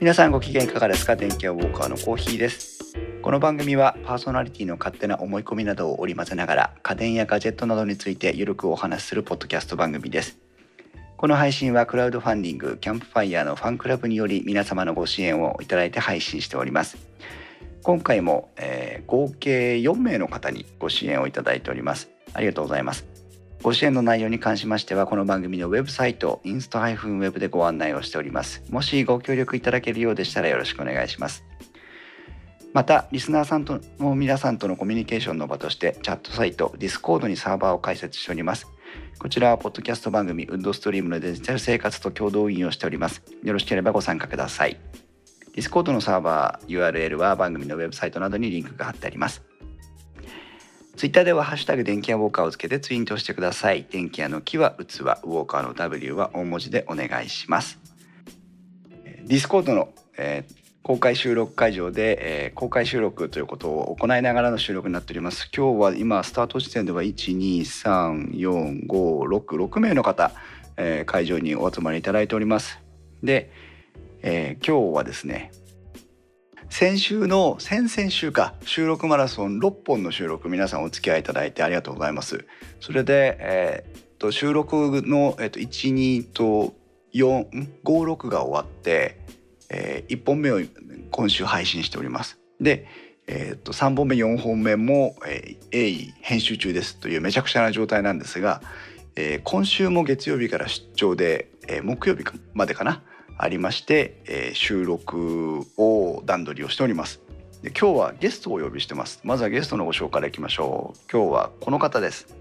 皆さんご機嫌いかがですか？電気屋ウォーカーのコーヒーです。この番組はパーソナリティの勝手な思い込みなどを織り交ぜながら家電やガジェットなどについてゆるくお話しするポッドキャスト番組です。この配信はクラウドファンディングキャンプファイヤーのファンクラブにより皆様のご支援をいただいて配信しております。今回も、えー、合計4名の方にご支援をいただいております。ありがとうございます。ご支援の内容に関しましては、この番組のウェブサイト、インスト -web でご案内をしております。もしご協力いただけるようでしたらよろしくお願いします。また、リスナーさんとの皆さんとのコミュニケーションの場として、チャットサイト、Discord にサーバーを開設しております。こちらは、ポッドキャスト番組、ウッドストリームのデジタル生活と共同運用しております。よろしければご参加ください。Discord のサーバー URL は番組のウェブサイトなどにリンクが貼ってあります。ツイッターではハッシュタグ電気屋ウォーカーをつけてツイートしてください。電気屋の木は器、ウォーカーの W は大文字でお願いします。Discord の、えー、公開収録会場で、えー、公開収録ということを行いながらの収録になっております。今日は今スタート時点では1、2、3、4、5、6、6名の方、えー、会場にお集まりいただいております。で、えー、今日はですね、先週の先々週か収録マラソン6本の収録皆さんお付き合いいただいてありがとうございます。それで、えー、と収録の、えー、と12と456が終わって、えー、1本目を今週配信しております。でえー、と3本目4本目も、えー、鋭意編集中ですというめちゃくちゃな状態なんですが、えー、今週も月曜日から出張で、えー、木曜日までかな？ありまして、えー、収録を段取りをしております。で今日はゲストをお呼びしてます。まずはゲストのご紹介からいきましょう。今日はこの方です。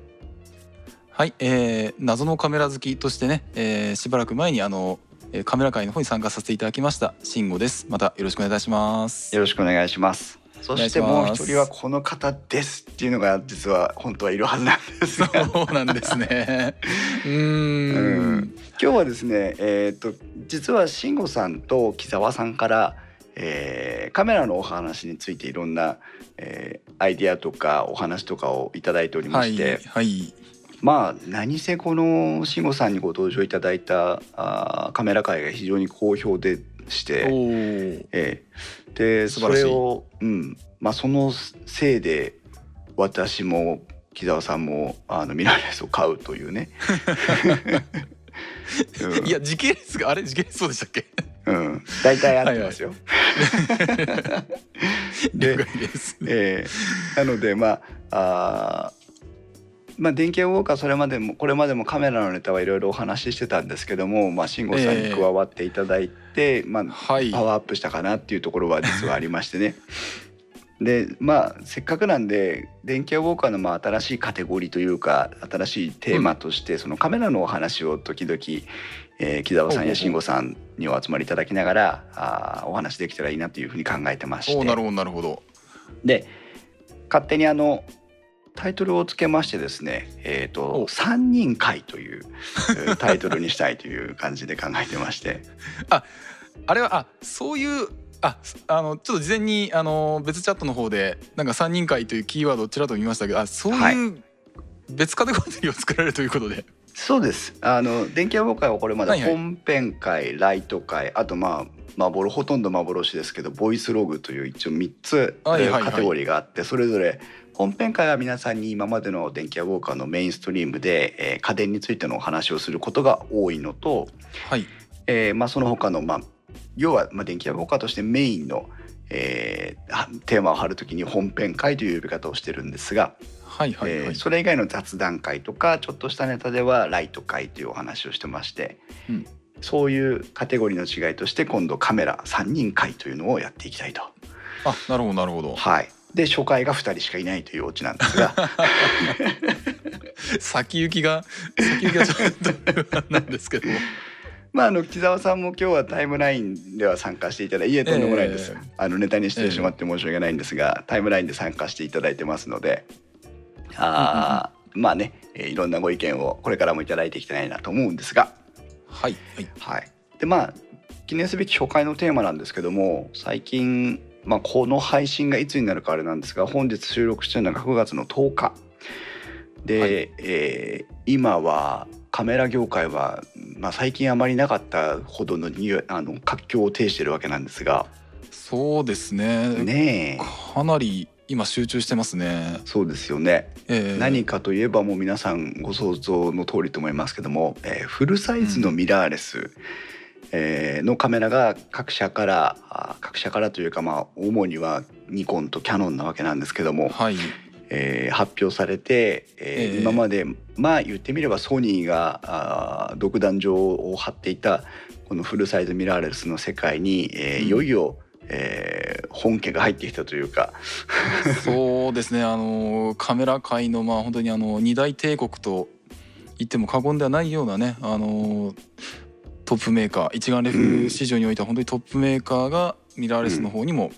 はい、えー、謎のカメラ好きとしてね、えー、しばらく前にあのカメラ界の方に参加させていただきました慎吾です。またよろしくお願いします。よろしくお願いしますそしてもう一人はこの方ですっていうのが実は本当はいるはずなんですそうなんですね。うん。今日はですねえっ、ー、と実は慎吾さんと木澤さんからえー、カメラのお話についていろんな、えー、アイディアとかお話とかを頂いておりまして、はい、はい、まあ何せこの慎吾さんにご登場いただいたあカメラ界が非常に好評でして、えー、でそれを、うん。まあ、そのせいで私も木澤さんもあのミラーレスを買うというね。うん、いや時系列があれ時系列そうでしたっけ？うん、大体合ってますよ。了解です、えー、なのでまああまあ、電気ウォーカーそれまでもこれまでもカメラのネタはいろいろお話ししてたんですけども、まあ、慎吾さんに加わっていただいて、えー、まあ、はい、パワーアップしたかなっていうところは実はありましてね。でまあせっかくなんで電気屋ウォーカーのまあ新しいカテゴリーというか新しいテーマとして、そのカメラのお話を時々、えー、木澤さんや慎吾さんにお集まりいただきながらあお話できたらいいなというふうに考えてまして。なるほどなるほど。で勝手にあのタイトルをつけましてですね「えーと、三人会」というタイトルにしたいという感じで考えてまして。ああれはあそういうああのちょっと事前にあの別チャットの方でなんか三人会というキーワードをちらっと見ましたけどあそういう別カテゴリーを作られるということで。はい、そうです。あの電気屋ウォーカーはこれまで本編会、はい。はい、ライト会あとまあ幻ほとんど幻ですけどボイスログという一応3つカテゴリーがあって、それぞれ本編会は皆さんに今までの電気屋ウォーカーのメインストリームで、えー、家電についてのお話をすることが多いのと、はいえーまあ、その他のまあ要はまあ電気屋ウォーカーとしてメインの、えー、テーマを貼るときに本編会という呼び方をしてるんですが、はいはいはい、えー、それ以外の雑談会とかちょっとしたネタではライト会というお話をしてまして、うん、そういうカテゴリーの違いとして今度カメラ3人会というのをやっていきたいと。あなるほどなるほど。はいで初回が2人しかいないというオチなんですが。先行きが先行きがちょっとなんですけどまああの木澤さんも今日はタイムラインでは参加していただいていえとんでもないです、えー、あのネタにしてしまって申し訳ないんですが、えー、タイムラインで参加していただいてますので。あ、うん、まあね、えー、いろんなご意見をこれからも頂いていきたいなと思うんですが。はい、はい、はい、でまあ記念すべき初回のテーマなんですけども最近まあ、この配信がいつになるかあれなんですが本日収録してるのが9月の10日。で、はい、えー、今はカメラ業界は、まあ、最近あまりなかったほどのにあの活況を呈してるわけなんですが。そうですね。ねえ。かなり今集中してますね。そうですよね、えー、何かといえばもう皆さんご想像の通りと思いますけども、えー、フルサイズのミラーレス、うんえー、のカメラが各社から各社からというかまあ主にはニコンとキャノンなわけなんですけども、はい。えー、発表されて、えー、えー、今までまあ言ってみればソニーがあ独壇場を張っていたこのフルサイズミラーレスの世界に、えー、いよいよ、えー、本家が入ってきたというか。そうですね。あのカメラ界のまあ本当にあの二大帝国と言っても過言ではないようなねあのトップメーカー一眼レフ市場においては本当にトップメーカーがミラーレスの方にも、うん、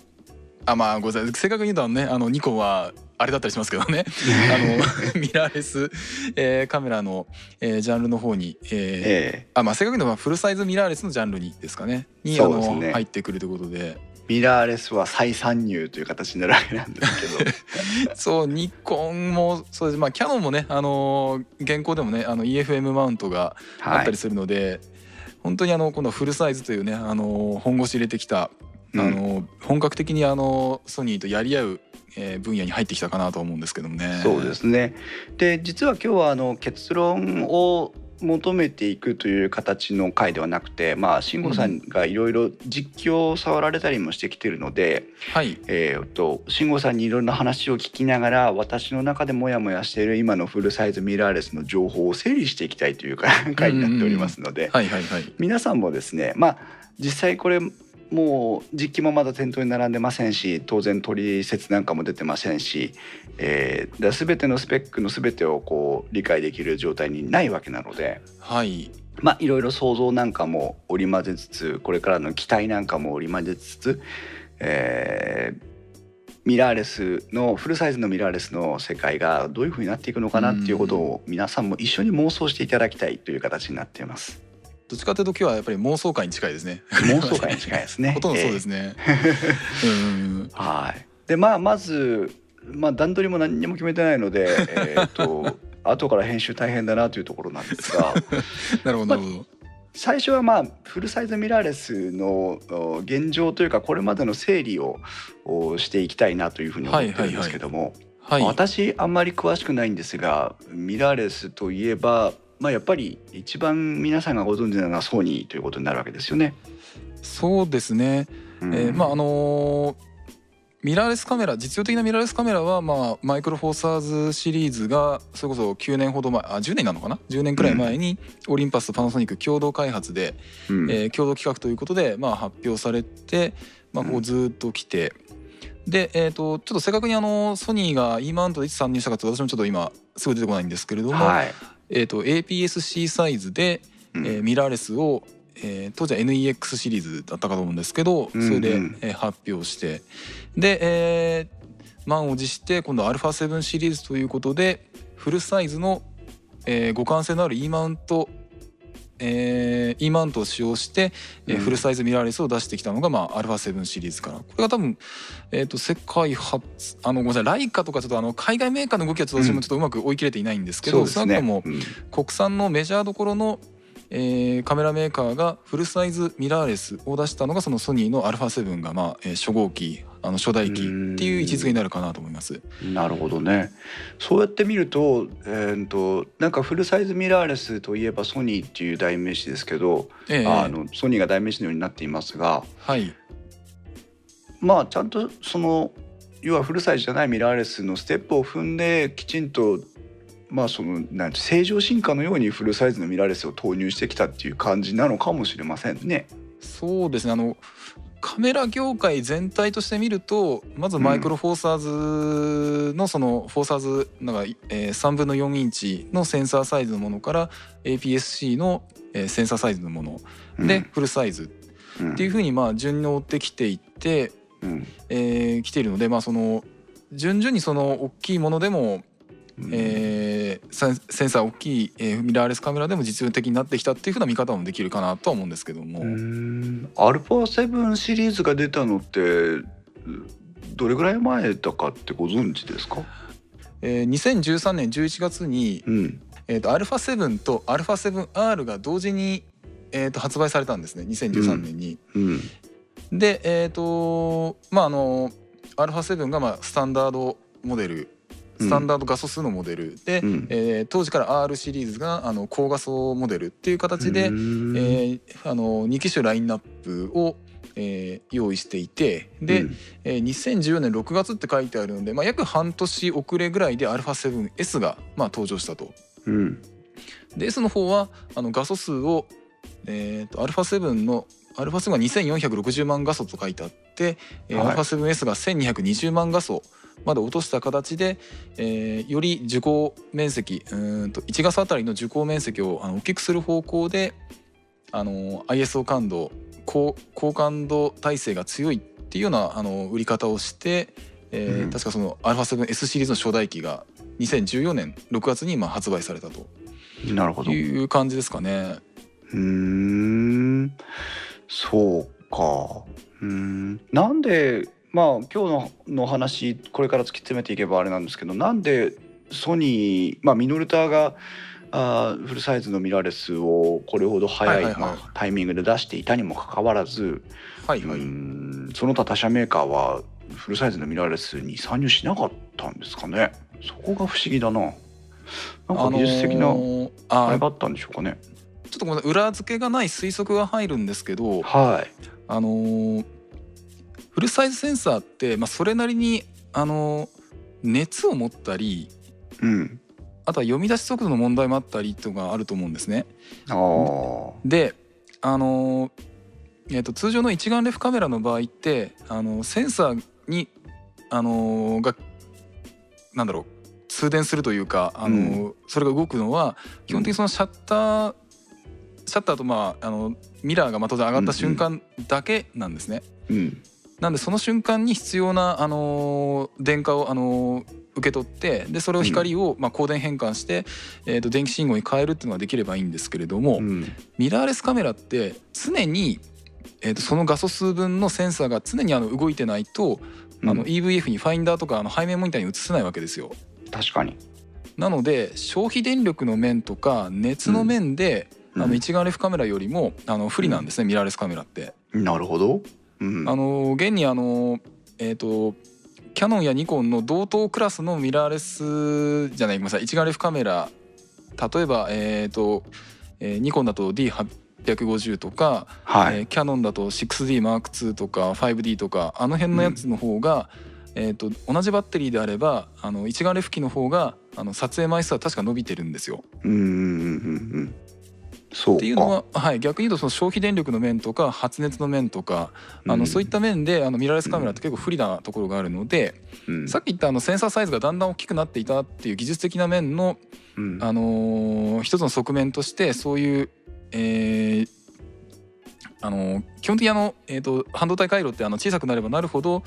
あまあごめんなさい正確に言うとねあのニコンはあれだったりしますけどね。あのミラーレス、えー、カメラの、えー、ジャンルの方に、えーえー、あまあ正確に言うとフルサイズミラーレスのジャンルにですかね。に、ね、あの入ってくるということで。ミラーレスは再参入という形になるわけなんですけど。そうニコンもそうです。まあキャノンもねあの現行でもねあの EFM マウントがあったりするので、はい本当にあのこのフルサイズというねあの本腰入れてきた、あの本格的にあのソニーとやり合うえー、分野に入ってきたかなと思うんですけどもね。そうですねで実は今日はあの結論を求めていくという形の回ではなくて、まあ、慎吾さんがいろいろ実況を触られたりもしてきてるので、はい、えー、と慎吾さんにいろんな話を聞きながら私の中でモヤモヤしている今のフルサイズミラーレスの情報を整理していきたいという 回になっておりますので皆さんもですねまあ実際これもう実機もまだ店頭に並んでませんし当然取説なんかも出てませんし、えー、全てのスペックの全てをこう理解できる状態にないわけなので。はいまあ、いろいろ想像なんかも織り交ぜつつこれからの期待なんかも織り交ぜつつ、えー、ミラーレスのフルサイズのミラーレスの世界がどういうふうになっていくのかなっていうことを皆さんも一緒に妄想していただきたいという形になっています。どっちかというと今日はやっぱり妄想会に近いですね。妄想会に近いですね。ほとんどそうですね。はい。でまあまずまあ段取りも何にも決めてないので、えっ、と後から編集大変だなというところなんですが。なるほどなるほど。最初はまあフルサイズミラーレスの現状というかこれまでの整理をしていきたいなというふうに思ってるんですけども、はい私あんまり詳しくないんですがミラーレスといえばまあ、やっぱり一番皆さんがご存知なのはソニーということになるわけですよね。そうですね、うん、えー、まああのー、ミラーレスカメラ実用的なミラーレスカメラは、まあ、マイクロフォーサーズシリーズがそれこそ9年ほど前あ10年なのかな？10年くらい前にオリンパスとパナソニック共同開発で、うん、えー、共同企画ということで、まあ、発表されて、まあ、こうずっと来て。で、えーと、ちょっと正確にあのソニーが E マウントでいつ参入したかって私もちょっと今すぐ出てこないんですけれども、はい、えーと、APS-C サイズで、うん、えー、ミラーレスを、えー、当時は NEX シリーズだったかと思うんですけどそれで、えー、発表して。で、えー、満を持して今度 α7 シリーズということでフルサイズの、えー、互換性のある E マウントえー、E マウントを使用して、えー、フルサイズミラーレスを出してきたのが、まあ、α7 シリーズから。これが多分、えーと、世界初あのごめんなさいライカとかちょっとあの海外メーカーの動きは私もちょっとうまく追い切れていないんですけど、うん、少なくとも国産のメジャーどころのえー、カメラメーカーがフルサイズミラーレスを出したのがそのソニーの α7 が、まあえー、初号機あの初代機っていう位置づけになるかなと思います。なるほどね。そうやって見ると,、えーと、なんかフルサイズミラーレスといえばソニーっていう代名詞ですけど、えー、あのソニーが代名詞のようになっていますが、はい、まあちゃんとその要はフルサイズじゃないミラーレスのステップを踏んできちんとまあそのなん正常進化のようにフルサイズのミラーレスを投入してきたっていう感じなのかもしれませんね。そうですね。あのカメラ業界全体として見るとまずマイクロフォーサーズのそのフォーサーズなんか、えー、3分の4インチのセンサーサイズのものから APS-C の、えー、センサーサイズのものでフルサイズっていうふうにまあ順応ってきていって、えー、来ているのでまあその順々にその大きいものでもえー、センサー大きい、えー、ミラーレスカメラでも実用的になってきたっていうふうな見方もできるかなとは思うんですけども。アルファ7シリーズが出たのってどれぐらい前だかってご存知ですか、えー、2013年11月に、うん。えー、と α7 と α7R が同時に、えー、と発売されたんですね。2013年に。うんでえっ、とまああの α7 がまあスタンダードモデルスタンダード画素数のモデルで、うんえー当時から R シリーズがあの高画素モデルっていう形で、うんえーあの2機種ラインナップを、えー用意していてで、うんえー2014年6月って書いてあるので、まあ、約半年遅れぐらいで α7S が、まあ、登場したと。うんで S の方はあの画素数を、えー、と α7 の α7 が2460万画素と書いてあって、えーはい α7S が1220万画素まで落とした形で、えーより受光面積うーんと1画素あたりの受光面積をあの大きくする方向であの ISO 感度高高感度耐性が強いっていうようなあの売り方をして、えーうん確かその α7S シリーズの初代機が2014年6月にまあ発売されたとなるほどういう感じですかね。ーん そうか。うーん。なんでまあ今日のの話これから突き詰めていけばあれなんですけどなんでソニーまあミノルタがあーフルサイズのミラーレスをこれほど早い,、タイミングで出していたにもかかわらず、はいはい。うーんその他他社メーカーはフルサイズのミラーレスに参入しなかったんですかね。そこが不思議だな。なんか技術的なあのーああれがあったんでしょうかね、ちょっとごめんなさい裏付けがない推測が入るんですけど、はい。あのーフルサイズセンサーって、まあ、それなりに、あのー熱を持ったりうん。あとは読み出し速度の問題もあったりとかあると思うんですね。ああで、あのーえー、と通常の一眼レフカメラの場合って、あのーセンサーに、あのーがなんだろう通電するというか、あのーそれが動くのは基本的にそのシャッター、シャッターと、まあ、あのミラーがまあ当然上がった瞬間だけなんですね。うん。なんでその瞬間に必要な、あのー電荷を、あのー受け取ってでそれを光を、まあ、光電変換して、えー、と電気信号に変えるっていうのができればいいんですけれども、うん。ミラーレスカメラって常に、えー、とその画素数分のセンサーが常にあの動いてないと、あのうん EVF にファインダーとかあの背面モニターに映せないわけですよ。確かに。なので消費電力の面とか熱の面で、うんあの一眼レフカメラよりもあの不利なんですね、ミラーレスカメラって。なるほど、うん、あの現にあのえっ、とキャノンやニコンの同等クラスのミラーレスじゃないごめんなさい一眼レフカメラ。例えばえっ、と、えーニコンだと D850 とか、はい、えーキャノンだと 6DM2 とか 5D とかあの辺のやつの方が、えー、と同じバッテリーであればあの一眼レフ機の方があの撮影枚数は確か伸びてるんですよ。うんうんうんうんっていうのは、はい、逆に言うとその消費電力の面とか発熱の面とかあの、うん。そういった面であのミラーレスカメラって結構不利なところがあるので、うん。さっき言ったあのセンサーサイズがだんだん大きくなっていたっていう技術的な面の、うん。あのー一つの側面としてそういう、えーあのー基本的にあの、えー、と半導体回路ってあの小さくなればなるほど、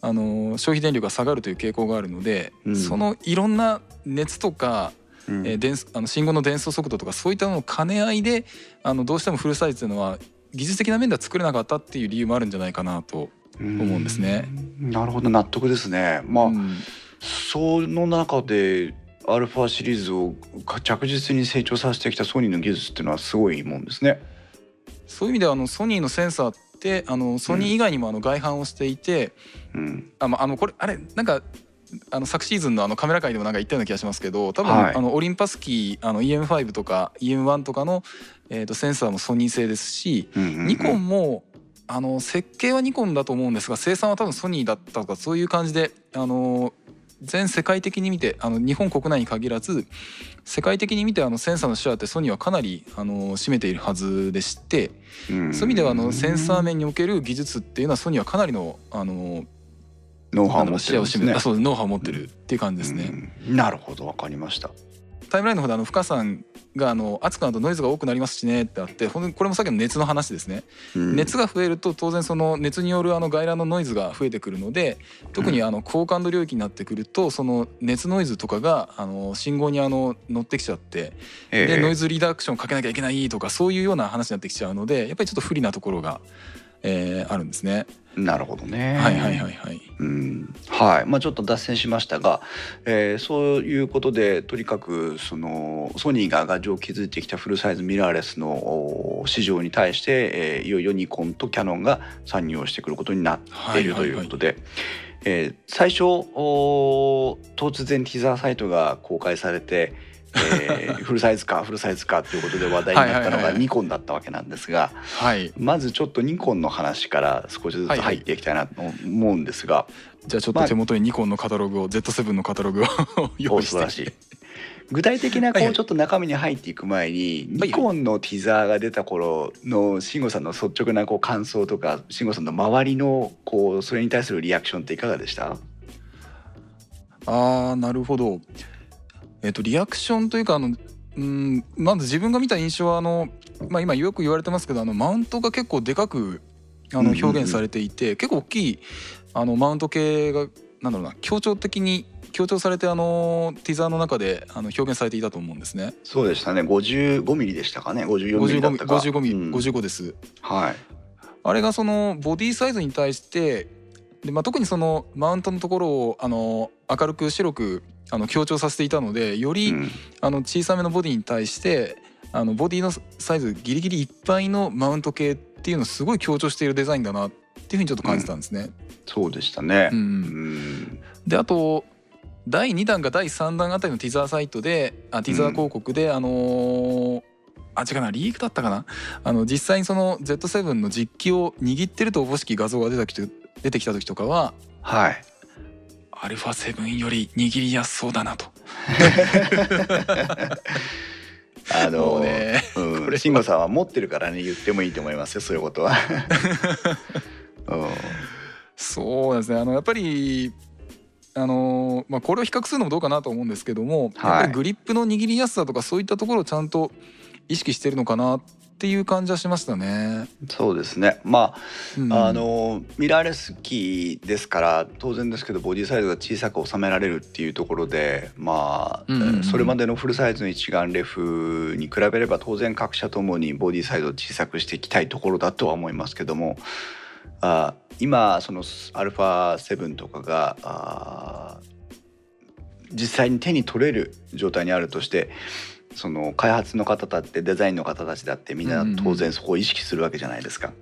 あのー消費電力が下がるという傾向があるので、うん。そのいろんな熱とか、うん。えー電あの信号の伝送速度とかそういったものの兼ね合いであのどうしてもフルサイズというのは技術的な面では作れなかったっていう理由もあるんじゃないかなと。思うんですね。うん。なるほど納得ですね。まあ、うん。その中でアルファシリーズを着実に成長させてきたソニーの技術っていうのはすごいもんですね。そういう意味ではあのソニーのセンサーってあのソニー以外にもあの外販をしていて、うん、あまああのこれあれなんかあの昨シーズンのあのカメラ界でもなんか言ったような気がしますけど多分、はい。あのオリンパスキーあの EM5 とか EM1 とかの、えー、とセンサーもソニー製ですし、うんうんうん。ニコンもあの設計はニコンだと思うんですが生産は多分ソニーだったとかそういう感じであの全世界的に見てあの日本国内に限らず世界的に見てあのセンサーのシェアってソニーはかなりあの占めているはずでしてうん。そういう意味ではあのセンサー面における技術っていうのはソニーはかなりのあのノウハウを持ってるねそうノウハウを持ってるっていう感じですね。うんなるほどわかりました。タイムラインの方であの深さんがあの暑くなるとノイズが多くなりますしねってあってこれもさっきの熱の話ですね。うん熱が増えると当然その熱によるあの外来のノイズが増えてくるので特にあの高感度領域になってくるとその熱ノイズとかがあの信号にあの乗ってきちゃってええでノイズリダクションかけなきゃいけないとかそういうような話になってきちゃうのでやっぱりちょっと不利なところが、えーあるんですね。なるほどね。はいはいはいはい。うん、はいまあ、ちょっと脱線しましたが、えーそういうことでとにかくそのソニーが牙城を築いてきたフルサイズミラーレスのお市場に対して、えーいよいよニコンとキヤノンが参入をしてくることになっているということで、えー最初お突然ティザーサイトが公開されて、えーフルサイズかフルサイズかということで話題になったのがはいはいはいはい。ニコンだったわけなんですがはい。まずちょっとニコンの話から少しずつ入っていきたいなと思うんですが。じゃあちょっと手元にニコンのカタログを Z7 のカタログを 用意して。お素晴らしい。具体的なこはいはい。うちょっと中身に入っていく前に、はい。ニコンのティザーが出た頃の慎吾さんの率直なこう感想とか慎吾さんの周りのこうそれに対するリアクションっていかがでした？あーなるほどえっ、とリアクションというかあのうんまず自分が見た印象はあの、まあ、今よく言われてますけどあのマウントが結構でかくあの表現されていて、結構大きいあのマウント系がなんだろうな強調的に強調されてあのティザーの中であの表現されていたと思うんですね。そうでしたね。55ミリでしたかね。54ミリだ55ミリったか55ミリ、うん。55です。はい。あれがそのボディサイズに対してで、まあ、特にそのマウントのところをあの明るく白くあの強調させていたのでより、うん。あの小さめのボディに対してあのボディのサイズギリギリいっぱいのマウント系っていうのをすごい強調しているデザインだなっていうふうにちょっと感じたんですね。そうでしたね。う、んうん。であと第2弾か第3弾あたりのティザーサイトであティザー広告で、あのーあ違うなリークだったかな？あの実際にその Z7 の実機を握ってるとおぼしき画像が出た時出てきた時とかははいアルファ7より握りやすそうだなと。あのねうん慎吾さんは持ってるからね言ってもいいと思いますよそういうことは、うん。そうですね。あのやっぱりあのまあ、これを比較するのもどうかなと思うんですけども、はいやっぱりグリップの握りやすさとかそういったところをちゃんと意識してるのかなっていう感じはしましたね。そうですね。まあうん。あのミラーレスキーですから当然ですけどボディサイズが小さく収められるっていうところでまあ、うんうんうん。それまでのフルサイズの一眼レフに比べれば当然各社ともにボディサイズを小さくしていきたいところだとは思いますけどもあ今その α7 とかがあ実際に手に取れる状態にあるとしてその開発の方だってデザインの方たちだってみんな当然そこを意識するわけじゃないですか。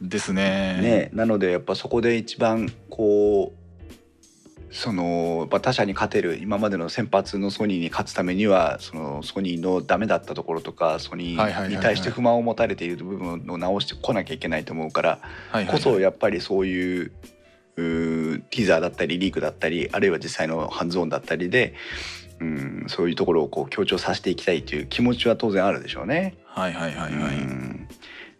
ですね。ね、なのでやっぱそこで一番こうそのやっぱ他社に勝てる今までの先発のソニーに勝つためにはそのソニーのダメだったところとかソニーに対して不満を持たれている部分を直してこなきゃいけないと思うからこそやっぱりそういうティザーだったりリークだったりあるいは実際のハンズオンだったりで、うん、そういうところをこう強調させていきたいという気持ちは当然あるでしょうね。はいはいはいはい。うん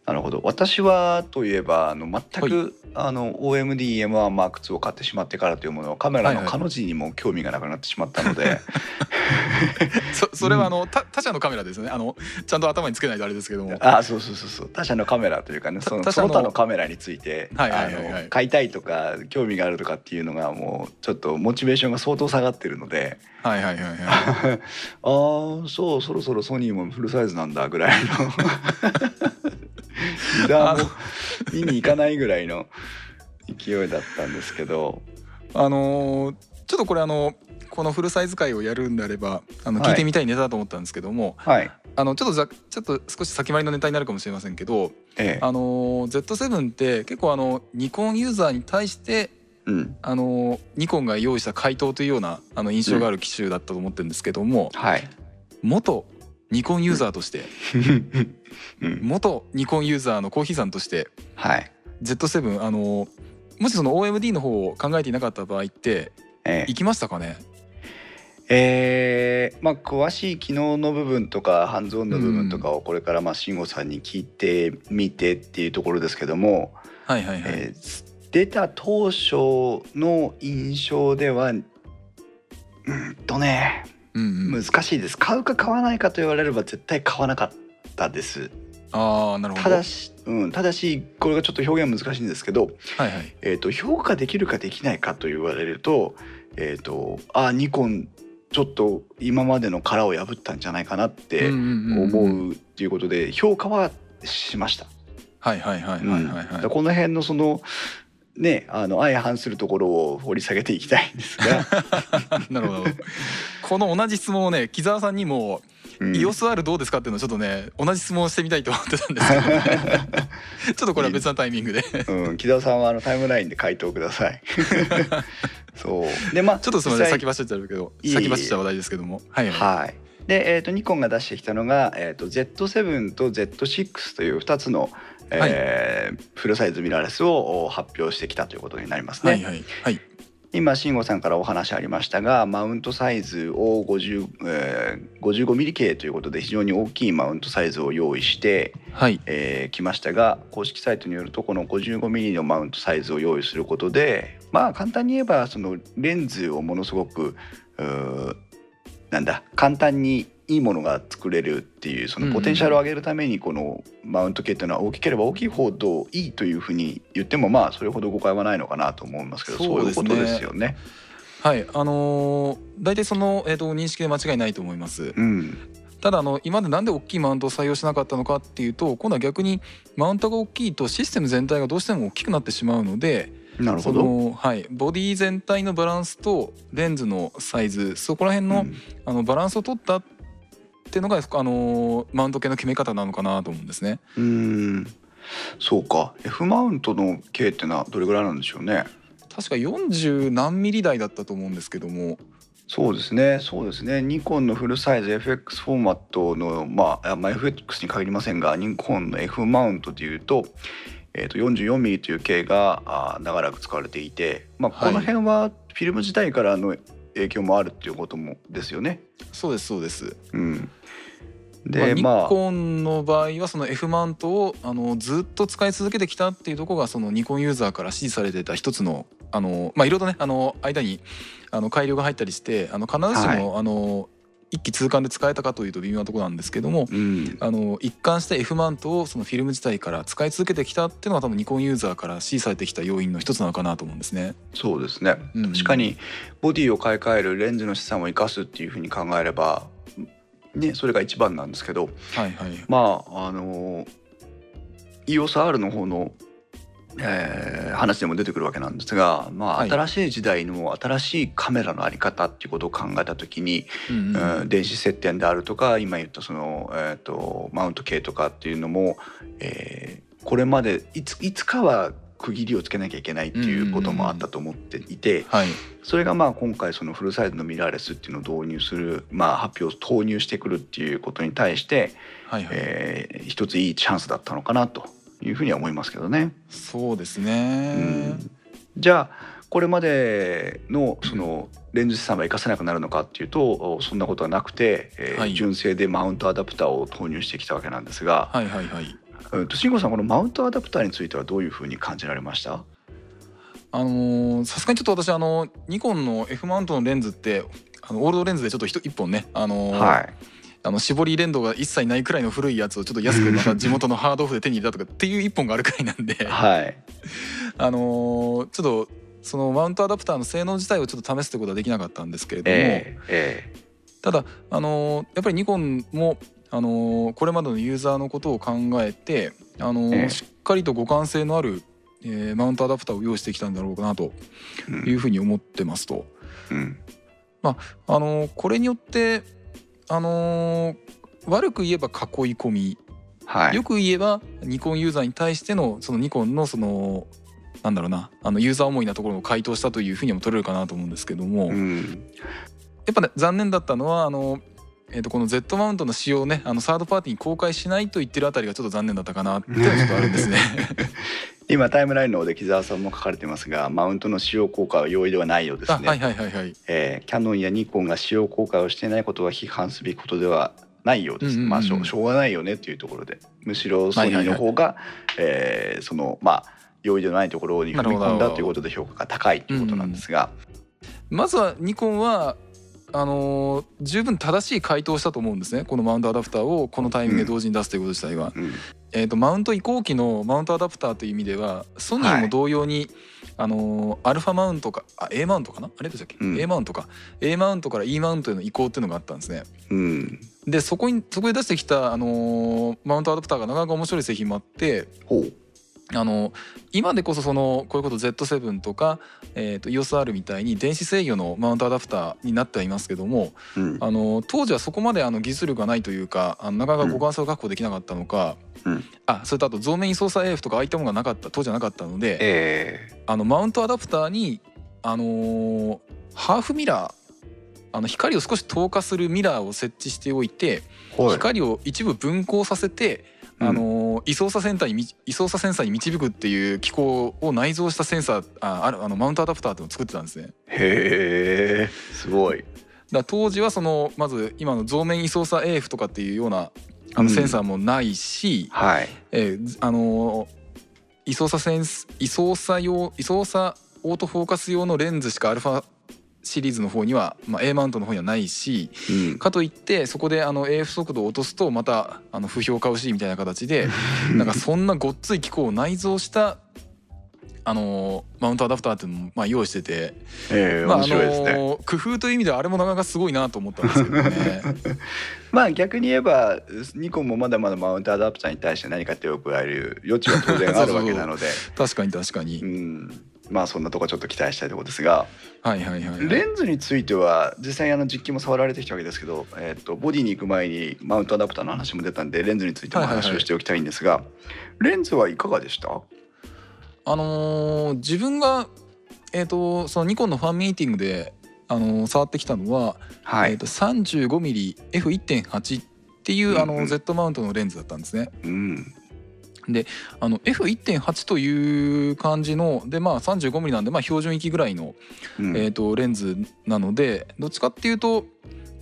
なるほど。私はといえばあの全く、あの OMDM1M2 を買ってしまってからというものはカメラのはいはい彼女にも興味がなくなってしまったので、そそれはあの、他他社のカメラですよね。あのちゃんと頭につけないとあれですけども。あそうそうそうそう。他社のカメラというかねその他社のその他のカメラについて買いたいとか興味があるとかっていうのがもうちょっとモチベーションが相当下がってるので。はいはいはいはい。ああそうそろそろソニーもフルサイズなんだぐらいの値段も見に行かないぐらいの勢いだったんですけど。あのーちょっとこれあのこのフルサイズ会をやるんであればあのはい。聞いてみたいネタだと思ったんですけども、はい。あのちょっとざちょっと少し先回りのネタになるかもしれませんけど、ええ。あのー Z7 って結構あのニコンユーザーに対してうん。あのーニコンが用意した回答というようなあの印象がある機種だったと思ってるんですけども、はい。元ニコンユーザーとして、うん。元ニコンユーザーのコーヒーさんとして。はい。Z7 あのーもしその OMD の方を考えていなかった場合ってええ。行きましたかね？えーまあ詳しい機能の部分とかハンズオンの部分とかをこれからまあ慎吾さんに聞いてみてっていうところですけども、はいはいはい、えー出た当初の印象ではうんとね難しいです。買うか買わないかと言われれば絶対買わなかったです。ああなるほど。ただし、うん、ただしこれがちょっと表現難しいんですけど、はいはい。えー、と評価できるかできないかと言われると,、えー、とあニコンちょっと今までの殻を破ったんじゃないかなってうんうんうんうん。思うっていうことで評価はしました。はいはいはいはいうんはい。はいだからこの辺のそのねあの相反するところを掘り下げていきたいんですが、なるほど。この同じ質問をね木澤さんにもうん。EOSR どうですかっていうのをちょっとね同じ質問をしてみたいと思ってたんですけど、ね、ちょっとこれは別なタイミングで。ちうん、木田さんはあのタイムラインで回答ください。そう。でまあょっとすみません先走っちゃうけど先走っちゃう話題ですけども。はいはい。はい。で、えー、とニコンが出してきたのが、えー、と Z7 と Z6 という2つの、えーフルサイズミラーレスを発表してきたということになりますね。はいはいはい。今慎吾さんからお話ありましたがマウントサイズを50、えー、55ミリ系ということで非常に大きいマウントサイズを用意してはい。えー来ましたが公式サイトによるとこの 55mm のマウントサイズを用意することでまあ簡単に言えばそのレンズをものすごくなんだ簡単にいいものが作れるっていうそのポテンシャルを上げるためにこのマウント系っていうのは大きければ大きいほどいいというふうに言ってもまあそれほど誤解はないのかなと思いますけどそういうことですよね。はい。あのー大体その、えー、と認識で間違いないと思います。うん。ただあの今までなんで大きいマウントを採用しなかったのかっていうと今度は逆にマウントが大きいとシステム全体がどうしても大きくなってしまうのでそなるほど。の、はい、ボディ全体のバランスとレンズのサイズそこら辺の,、うん。あのバランスを取ったっていうのが、あのマウント系の決め方なのかなと思うんですね。うーんそうか F マウントの径ってのはどれぐらいなんでしょうね。確か40何ミリ台だったと思うんですけどもそうですね、そうですね。ニコンのフルサイズ FX フォーマットの、まあ、あまあ、FX に限りませんが、ニコンの F マウントでいうと、えー、と 44mm という径があ長らく使われていて、まあ、この辺はフィルム自体からの影響もあるっていうこともですよね。そうですそうです。うん、まあ、で、ニまあ、コンの場合はその F マウントをあのずっと使い続けてきたっていうところがそのニコンユーザーから支持されてた一つのあのまあいろいろとねあの間にあの改良が入ったりしてあの必ずしも、あの一気通貫で使えたかというと微妙なところなんですけどもうん、あの一貫して F マウントをそのフィルム自体から使い続けてきたっていうのが多分ニコンユーザーから支持されてきた要因の一つなのかなと思うんですね。そうですね。うん確かにボディを買い替えるレンズの資産を生かすっていうふうに考えれば、ね、それが一番なんですけど、はいはい。まああの EOSR の方の、えー話でも出てくるわけなんですが、まあ、はい新しい時代の新しいカメラのあり方っていうことを考えた時に、うんうんうん電子接点であるとか今言ったその、えー、とマウント系とかっていうのも、えーこれまでいついつかは区切りをつけなきゃいけないっていうこともあったと思っていて、はいそれがまあ今回そのフルサイズのミラーレスっていうのを導入する、まあ、発表を投入してくるっていうことに対して、はいはい。えー一ついいチャンスだったのかなというふうには思いますけどね。そうですうね。んじゃあこれまでのそのレンズ資産は生かせなくなるのかっていうとおそんなことはなくて、え純正でマウントアダプターを投入してきたわけなんですが、はいはいはい。うんと慎吾さんこのマウントアダプターについてはどういうふうに感じられました？あのーさすがにちょっと私あのニコンの F マウントのレンズってあのオールドレンズでちょっと一一本ねあのーはい。あの絞り連動が一切ないくらいの古いやつをちょっと安くまた地元のハードオフで手に入れたとかっていう一本があるくらいなんではい。あのーちょっとそのマウントアダプターの性能自体をちょっと試すってことはできなかったんですけれども、えええ。ただあのーやっぱりニコンもあのーこれまでのユーザーのことを考えてあのしっかりと互換性のある、えーマウントアダプターを用意してきたんだろうかなというふうに思ってますと。うん。あのーこれによってあのー悪く言えば囲い込み。はい。よく言えばニコンユーザーに対してのそのニコンのそのなんだろうなあのユーザー思いなところを回答したというふうにも取れるかなと思うんですけども、やうん。っぱね残念だったのはあの、えー、とこの Z マウントの使用をねあのサードパーティーに公開しないと言ってるあたりがちょっと残念だったかなっていうのはちょっとあるんですね。今タイムラインの方で木澤さんも書かれてますがマウントの使用効果は容易ではないようですね、あはいはいはいはい。えーキャノンやニコンが使用公開をしていないことは批判すべきことではないようです、うんうんうんまあしょうがないよねっていうところで。むしろソニーの方が、えーそのまあ容易ではないところに踏み込んだということで評価が高いということなんですが、まずはニコンはあのー十分正しい回答をしたと思うんですね。このマウントアダプターをこのタイミングで同時に出すということ自体は。うん。えー、とマウント移行期のマウントアダプターという意味ではソニーも同様に、あのーアルファマウントかあ A マウントかな？あれでしたっけ、うん。A マウントか。A マウントから E マウントへの移行っていうのがあったんですね。うん、でそこにそこで出してきた、あのーマウントアダプターがなかなか面白い製品もあってほうあの今でこそそのこういうこと Z7 とか、えー、と EOSR みたいに電子制御のマウントアダプターになってはいますけどもうん。あの当時はそこまであの技術力がないというかあのなかなか互換性を確保できなかったのか、うん。あそれとあと増面位操作 AF とかああいったものがなかった当時はなかったのでえあのマウントアダプターに、あのーハーフミラーあの光を少し透過するミラーを設置しておいて光を一部分光させて、あのー位操作センターにみ位操作センサーに導くっていう機構を内蔵したセンサーああるあのマウントアダプターっていうのを作ってたんですね。へえすごい。だ当時はそのまず今の増面位操作 AF とかっていうようなあうん。のセンサーもないし、はい。えーずあのー位操作センス位操作用位操作オートフォーカス用のレンズしかアルファシリーズの方には、まあ、A マウントの方にはないしうん。かといってそこであの AF 速度を落とすとまたあの不評価欲しいみたいな形で なんかそんなごっつい機構を内蔵したあのーマウントアダプターっていうのもまあ用意してて、ええまああ面白いですね、工夫という意味ではあれもなかなかすごいなと思ったんですけどね。まあ逆に言えばニコンもまだまだマウントアダプターに対して何か手を加える余地は当然あるわけなので。確かに確かに、うんまあそんなとこちょっと期待したいところですがはいはいはい、はい、レンズについては実際あの実機も触られてきたわけですけど、えっとボディに行く前にマウントアダプターの話も出たんでレンズについても話をしておきたいんですが、レンズはいかがでした？あのー自分がえっ、とそのニコンのファンミーティングであのー触ってきたのは、はい、えー、と 35mmF1.8 っていう、あのうん。うん Z マウントのレンズだったんですね。うんあの F1.8 という感じのでまあ 35mm なんでまあ標準域ぐらいの、うん。えー、とレンズなのでどっちかっていうと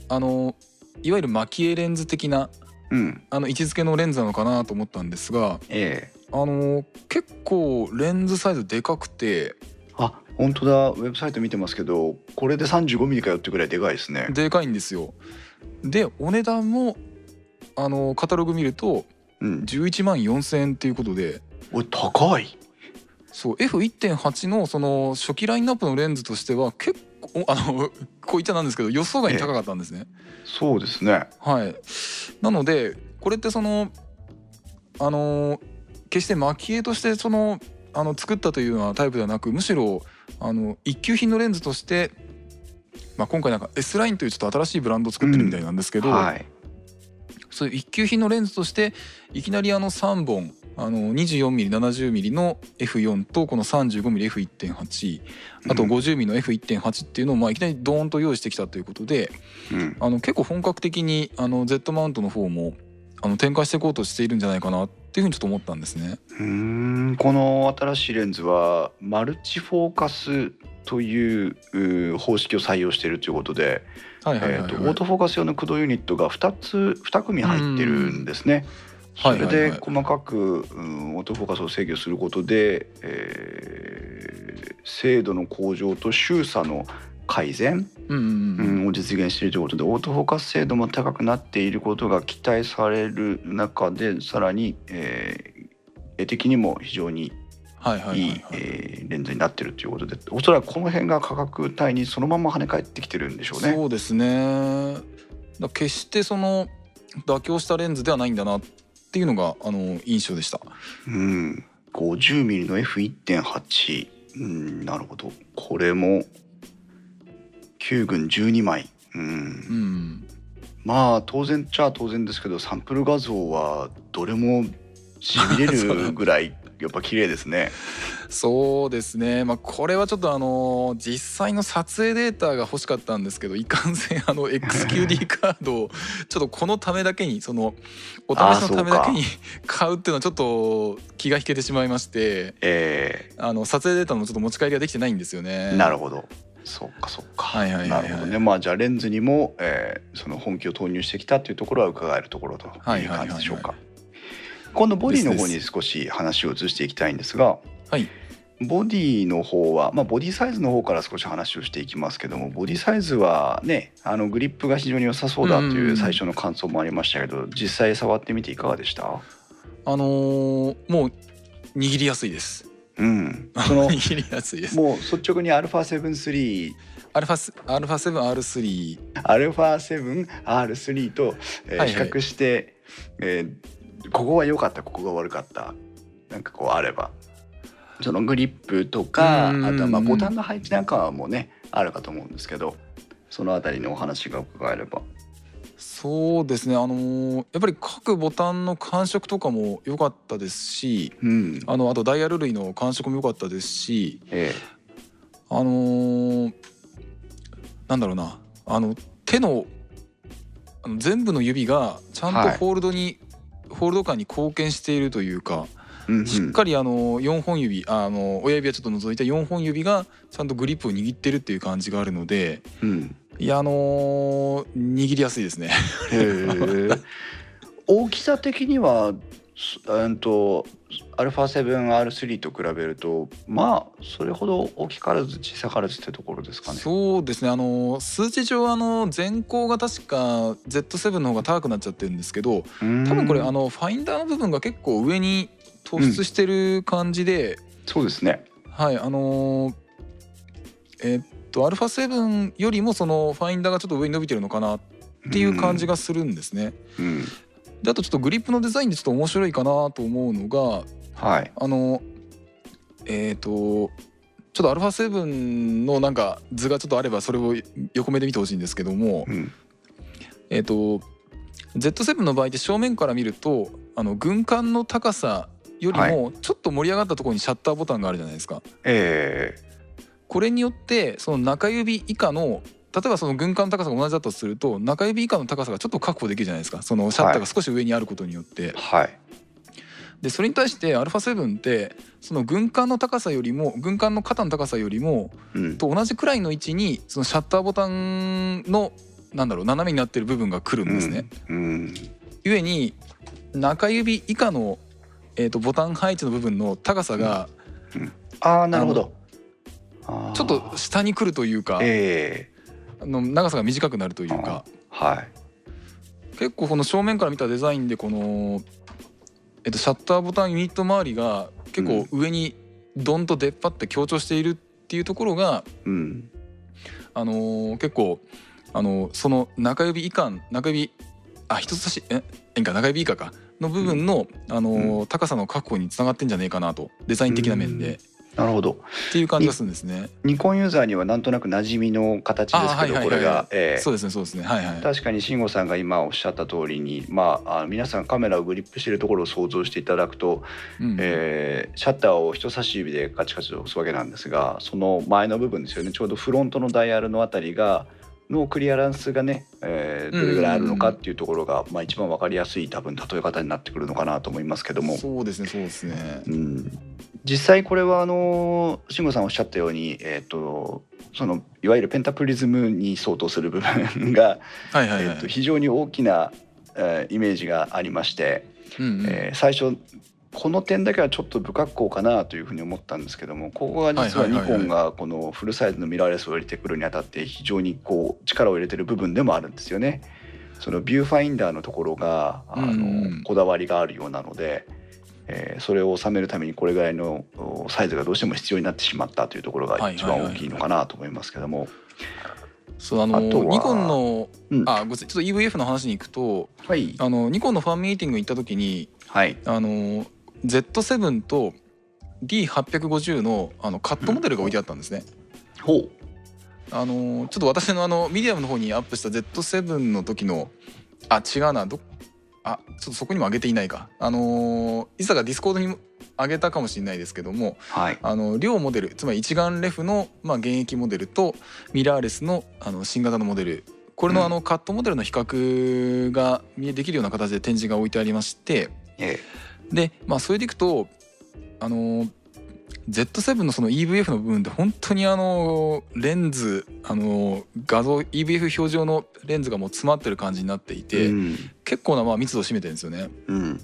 あのいわゆるマキエレンズ的なうん。あの位置づけのレンズなのかなと思ったんですがええ。あの結構レンズサイズでかくてあ本当だ。ウェブサイト見てますけどこれで35ミリかよってぐらいでかいですね。でかいんですよ。でお値段もあのカタログ見るとうん11万4,000円っていうことで。おい高い。そう F1.8 のその初期ラインナップのレンズとしては結構あの こう言っちゃなんですけど予想外に高かったんですね。そうですね。はい、なのでこれってそのあの決して蒔絵としてそのあの作ったというようなタイプではなくむしろあの一級品のレンズとして、まあ、今回なんか S ラインというちょっと新しいブランドを作ってるみたいなんですけど、はいそういう一級品のレンズとしていきなりあの3本あの 24mm70mm の F4 とこの 35mmF1.8 あとうん。50mm の F1.8 っていうのをまあいきなりドーンと用意してきたということでうん。あの結構本格的にあの Z マウントの方もあの展開していこうとしているんじゃないかなっていうふうにちょっと思ったんですね。うーん。この新しいレンズはマルチフォーカスという方式を採用しているということで、オートフォーカス用の駆動ユニットが2つ2組入ってるんですね。それで細かく、うん、オートフォーカスを制御することで、えー精度の向上と周差の改善、を実現しているということでオートフォーカス精度も高くなっていることが期待される中でさらに、えー絵的にも非常にはいはいレンズになっているということでおそらくこの辺が価格帯にそのまま跳ね返ってきてるんでしょうね。そうですね。だ決してその妥協したレンズではないんだなっていうのがあの印象でした。うん、50mm の F1.8、うん、なるほど。これも9群12枚、うん。うん。まあ当然っちゃ当然ですけどサンプル画像はどれもしびれるぐらいやっぱ綺麗ですね。そうですね、まあ、これはちょっとあの実際の撮影データが欲しかったんですけどいかんせんあの XQD カードをちょっとこのためだけにそのお試しのためだけに買うっていうのはちょっと気が引けてしまいましてえあの撮影データもちょっと持ち帰りができてないんですよね。ー、なるほど。そっかそっか、はいはいはいはい。なるほどね。まあじゃあレンズにも、えーその本気を投入してきたっていうところは伺えるところという感じでしょうか。は今度ボディの方に少し話を移していきたいんですがはい。ボディの方は、まあ、ボディサイズの方から少し話をしていきますけどもボディサイズはねあのグリップが非常に良さそうだといううん。最初の感想もありましたけど実際触ってみていかがでした？あのーもう握りやすいです。うん。その握りやすいです。もう率直に α7-3 アルファスアルファ 7R3 α7R3 と、えーはいはい。比較して、えーここは良かったここが悪かった。なんかこうあれば。そのグリップとかうん。あとはまあボタンの配置なんかもねあるかと思うんですけどそのあたりのお話が伺えれば。そうですね。あのーやっぱり各ボタンの感触とかも良かったですしうん。あのあとダイヤル類の感触も良かったですしえ。あのーなんだろうな。あの手のあの全部の指がちゃんとはい。ホールドに、ホールド感に貢献しているというかえうんうん。しっかりあの4本指あの親指はちょっと除いた4本指がちゃんとグリップを握ってるっていう感じがあるのでうん。いやあのー握りやすいですね。大きさ的にはすうんと α7R3 と比べるとまあそれほど大きからず小さからずってところですかね。そうですねあの数値上あの前高が確か Z7 の方が高くなっちゃってるんですけど多分これあののファインダーの部分が結構上に突出してる感じで、そうですね。はいあのーえっと α7 よりもそのファインダーがちょっと上に伸びてるのかなっていう感じがするんですね。うん。であとちょっとグリップのデザインでちょっと面白いかなと思うのがはい。あのえっ、とちょっと α7 のなんか図がちょっとあればそれを横目で見てほしいんですけども、うん。えっ、と Z7 の場合って正面から見るとあの軍艦の高さよりもちょっと盛り上がったところにシャッターボタンがあるじゃないですか。えこれによってその中指以下の例えばその軍艦の高さが同じだとすると中指以下の高さがちょっと確保できるじゃないですかそのシャッターが少し上にあることによってえ。はい。でそれに対して α7 ってその軍艦の高さよりも軍艦の肩の高さよりもうん。と同じくらいの位置にそのシャッターボタンのなんだろう斜めになってる部分が来るんですね。うん。ゆえに中指以下の、えー、とボタン配置の部分の高さがああなるほど。ちょっと下に来るというか、えあの長さが短くなるというか。えはい。結構この正面から見たデザインでこの、えっと、シャッターボタンユニット周りが結構上にドンと出っ張って強調しているっていうところが、うん。あのー結構、あのーその中指以下中指あ人差しえいいか中指以下かの部分の、あのー高さの確保につながってんじゃねえかなと。デザイン的な面で、なるほど。っていう感じがするんですね。ニコンユーザーにはなんとなく馴染みの形ですけど、これが、ええそうですねそうですねはいはい。確かに慎吾さんが今おっしゃった通りに、まあ、あの皆さんカメラをグリップしているところを想像していただくと、うんえーシャッターを人差し指でカチカチと押すわけなんですがその前の部分ですよねちょうどフロントのダイヤルのあたりがのクリアランスがね、えーどれぐらいあるのかっていうところが、まあ、一番わかりやすい多分例え方になってくるのかなと思いますけども。そうですねそうですね。うん実際これはあの慎吾さんおっしゃったように、えー、とそのいわゆるペンタプリズムに相当する部分が、はいはいはい。えー、と非常に大きな、えーイメージがありまして、うんうんえー最初この点だけはちょっと不格好かなというふうに思ったんですけどもここが実はニコンがこのフルサイズのミラーレスを入れてくるにあたって非常にこう力を入れてる部分でもあるんですよね。そのビューファインダーのところがあの、うんうんこだわりがあるようなので、えーそれを収めるためにこれぐらいのおサイズがどうしても必要になってしまったというところが一番大きいのかなと思いますけども。そうあのあニコンのうん。あごめんちょっと EVF の話に行くとはい、あのニコンのファンミーティング行った時にはい、あの Z7 と D850 のあのカットモデルが置いてあったんですね。ほう。あのちょっと私のあのミディアムの方にアップした Z7 の時のあ違うなどあちょっとそこにも上げていないか。あのいさがディスコードにも上げたかもしれないですけどもはい。あの両モデルつまり一眼レフの、まあ、現役モデルとミラーレスのあの新型のモデル。これのあのカットモデルの比較が見できるような形で展示が置いてありまして。えで、まあ、それでいくとあの Z7 のその EVF の部分って本当にあのレンズあの画像 EVF 表示用のレンズがもう詰まってる感じになっていえて、うん。結構なまあ密度を占めてるんですよね。うん。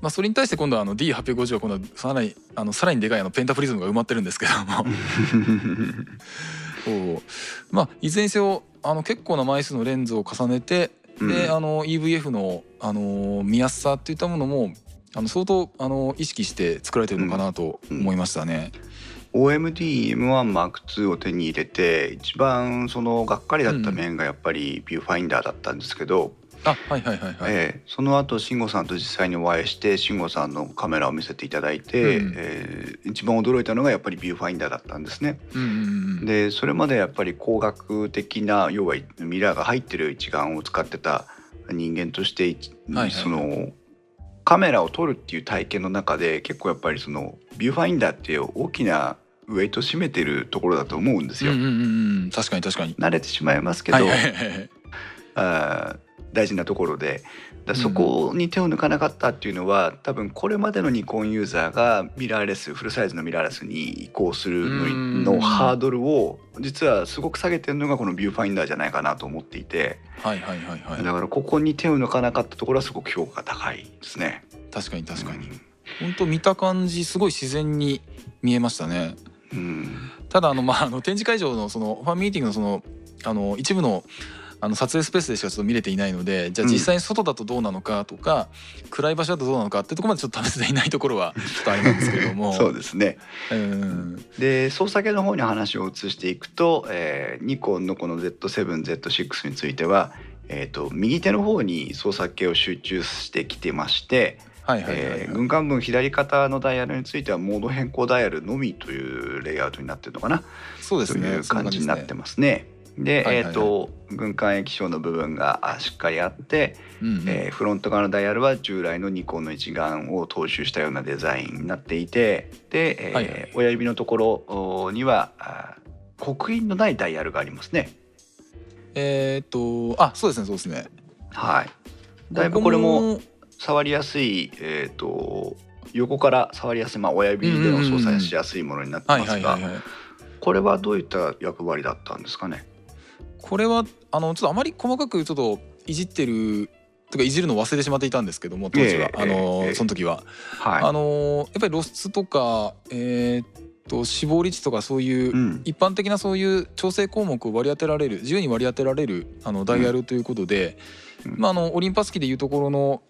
まあ、それに対して今度はあの D850 は今度はさらにあのさらにでかいあのペンタプリズムが埋まってるんですけども。そう。まあいずれにせよあの結構な枚数のレンズを重ねて、でうん。あの EVF のあの見やすさっていったものもあの相当あの意識して作られてるのかなと思いましたね。OMD-M1M2 を手に入れて一番そのがっかりだった面がやっぱりビューファインダーだったん。ですけど、あはいはいはいはい、えーその後慎吾さん。と実際にお会いして慎吾さん。のカメラを見せていただいて、うん。えー一番驚いたのがやっぱりビューファインダーだったん。ですね。うん。うん。うん。でそれまでやっぱり光学的な要はミラーが入ってる一眼を使ってた人間として、はいはいそのカメラを撮るっていう体験の中で結構やっぱりそのビューファインダーって大きなウェイト占めてるところだと思うんですよ。うんうん。確かに確かに。慣れてしまいますけど、はいはいはいはい。あー大事なところでだそこに手を抜かなかったっていうのは多分これまでのニコンユーザーがミラーレスフルサイズのミラーレスに移行するのうんのハードルを実はすごく下げてるのがこのビューファインダーじゃないかなと思っていて。はいはいはいはい。だからここに手を抜かなかったところはすごく評価が高いですね。確かに確かに。うん。本当見た感じすごい自然に見えましたね。うん。ただあのまああの展示会場のそのファンミーティングのそのあの一部のあの撮影スペースでしかちょっと見れていないのでじゃあうん。実際に外だとどうなのかとか、暗い場所だとどうなのかってところまでちょっと試せていないところは ちょっとあれなんですけれども。そうですね。うん。で操作系の方に話を移していくと、えーニコンのこの Z7Z6 については、えー、と右手の方に操作系を集中してきてまして、軍艦分左肩のダイヤルについてはモード変更ダイヤルのみというレイアウトになってるのかな、そうですね。という感じになってまますね。で、はいはいはい。えっ、と軍艦液晶の部分があしっかりあって、す、うんうん。えーフロント側のダイヤルは従来のニコンの一眼を踏襲したようなデザインになっていてで、えーはいはい。親指のところおには刻印のないダイヤルがありますね。えーっとあそうですねそうですね。はい、だいぶこれも触りやすい、えー、と横から触りやすい、まあ、親指での操作しやすいものになってはいますがこれはどういった役割だったんですかね？これはあのちょっとあまり細かくちょっといじってるとかいじるの忘れてしまっていたんですけども当時は、ええあの、ええその時は、はい。あのやっぱり露出とかえーっと死亡率とかそういう、うん。一般的なそういう調整項目を割り当てられる自由に割り当てられるあのダイヤルということで、うん。まあ、あのオリンパス機でいうところの、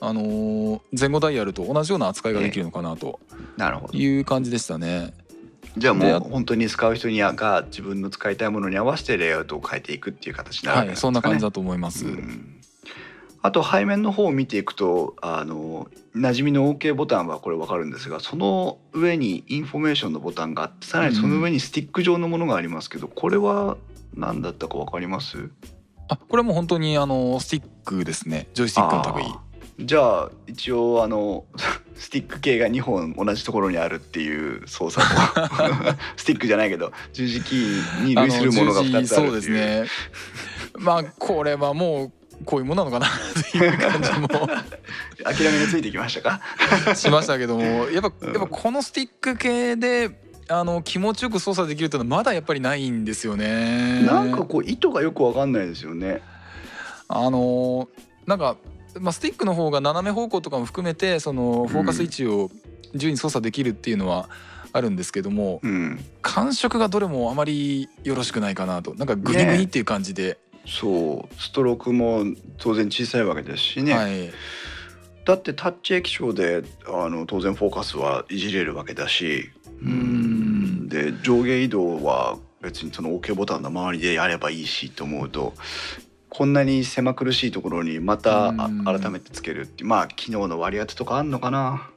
あのー前後ダイヤルと同じような扱いができるのかなという感じでしたね。じゃあもでう本当に使う人にはが自分の使いたいものに合わせてレイアウトを変えていくっていう形になるわですかね。そんな感じだと思います。うん。あと背面の方を見ていくとあの馴染みの OK ボタンはこれ分かるんですがその上にインフォメーションのボタンがあってさらにその上にスティック状のものがありますけど、これは何だったか分かります？あこれはもう本当にあのスティックですね。ジョイスティックの類。じゃあ一応あのスティック系が2本同じところにあるっていう操作と スティックじゃないけど十字キーに類するものが2つあるっていう。そうですね。まあこれはもうこういうものなのかなという感じも。諦めがついてきましたか？しましたけどもやっぱやっぱこのスティック系であの気持ちよく操作できるっていうのはまだやっぱりないんですよね。なんかこう意図がよく分かんないですよね。あのなんか、まあ、スティックの方が斜め方向とかも含めてそのフォーカス位置を自由に操作できるっていうのはあるんですけども、うん。感触がどれもあまりよろしくないかなと。なんかグニグニっていう感じで、そう。ストロークも当然小さいわけですしね、はい、だってタッチ液晶であの当然フォーカスはいじれるわけだし。うん。で上下移動は別にその OK ボタンの周りでやればいいしと思うとこんなに狭苦しいところにまた改めてつけるってまあ機能の割り当てとかあんのかな。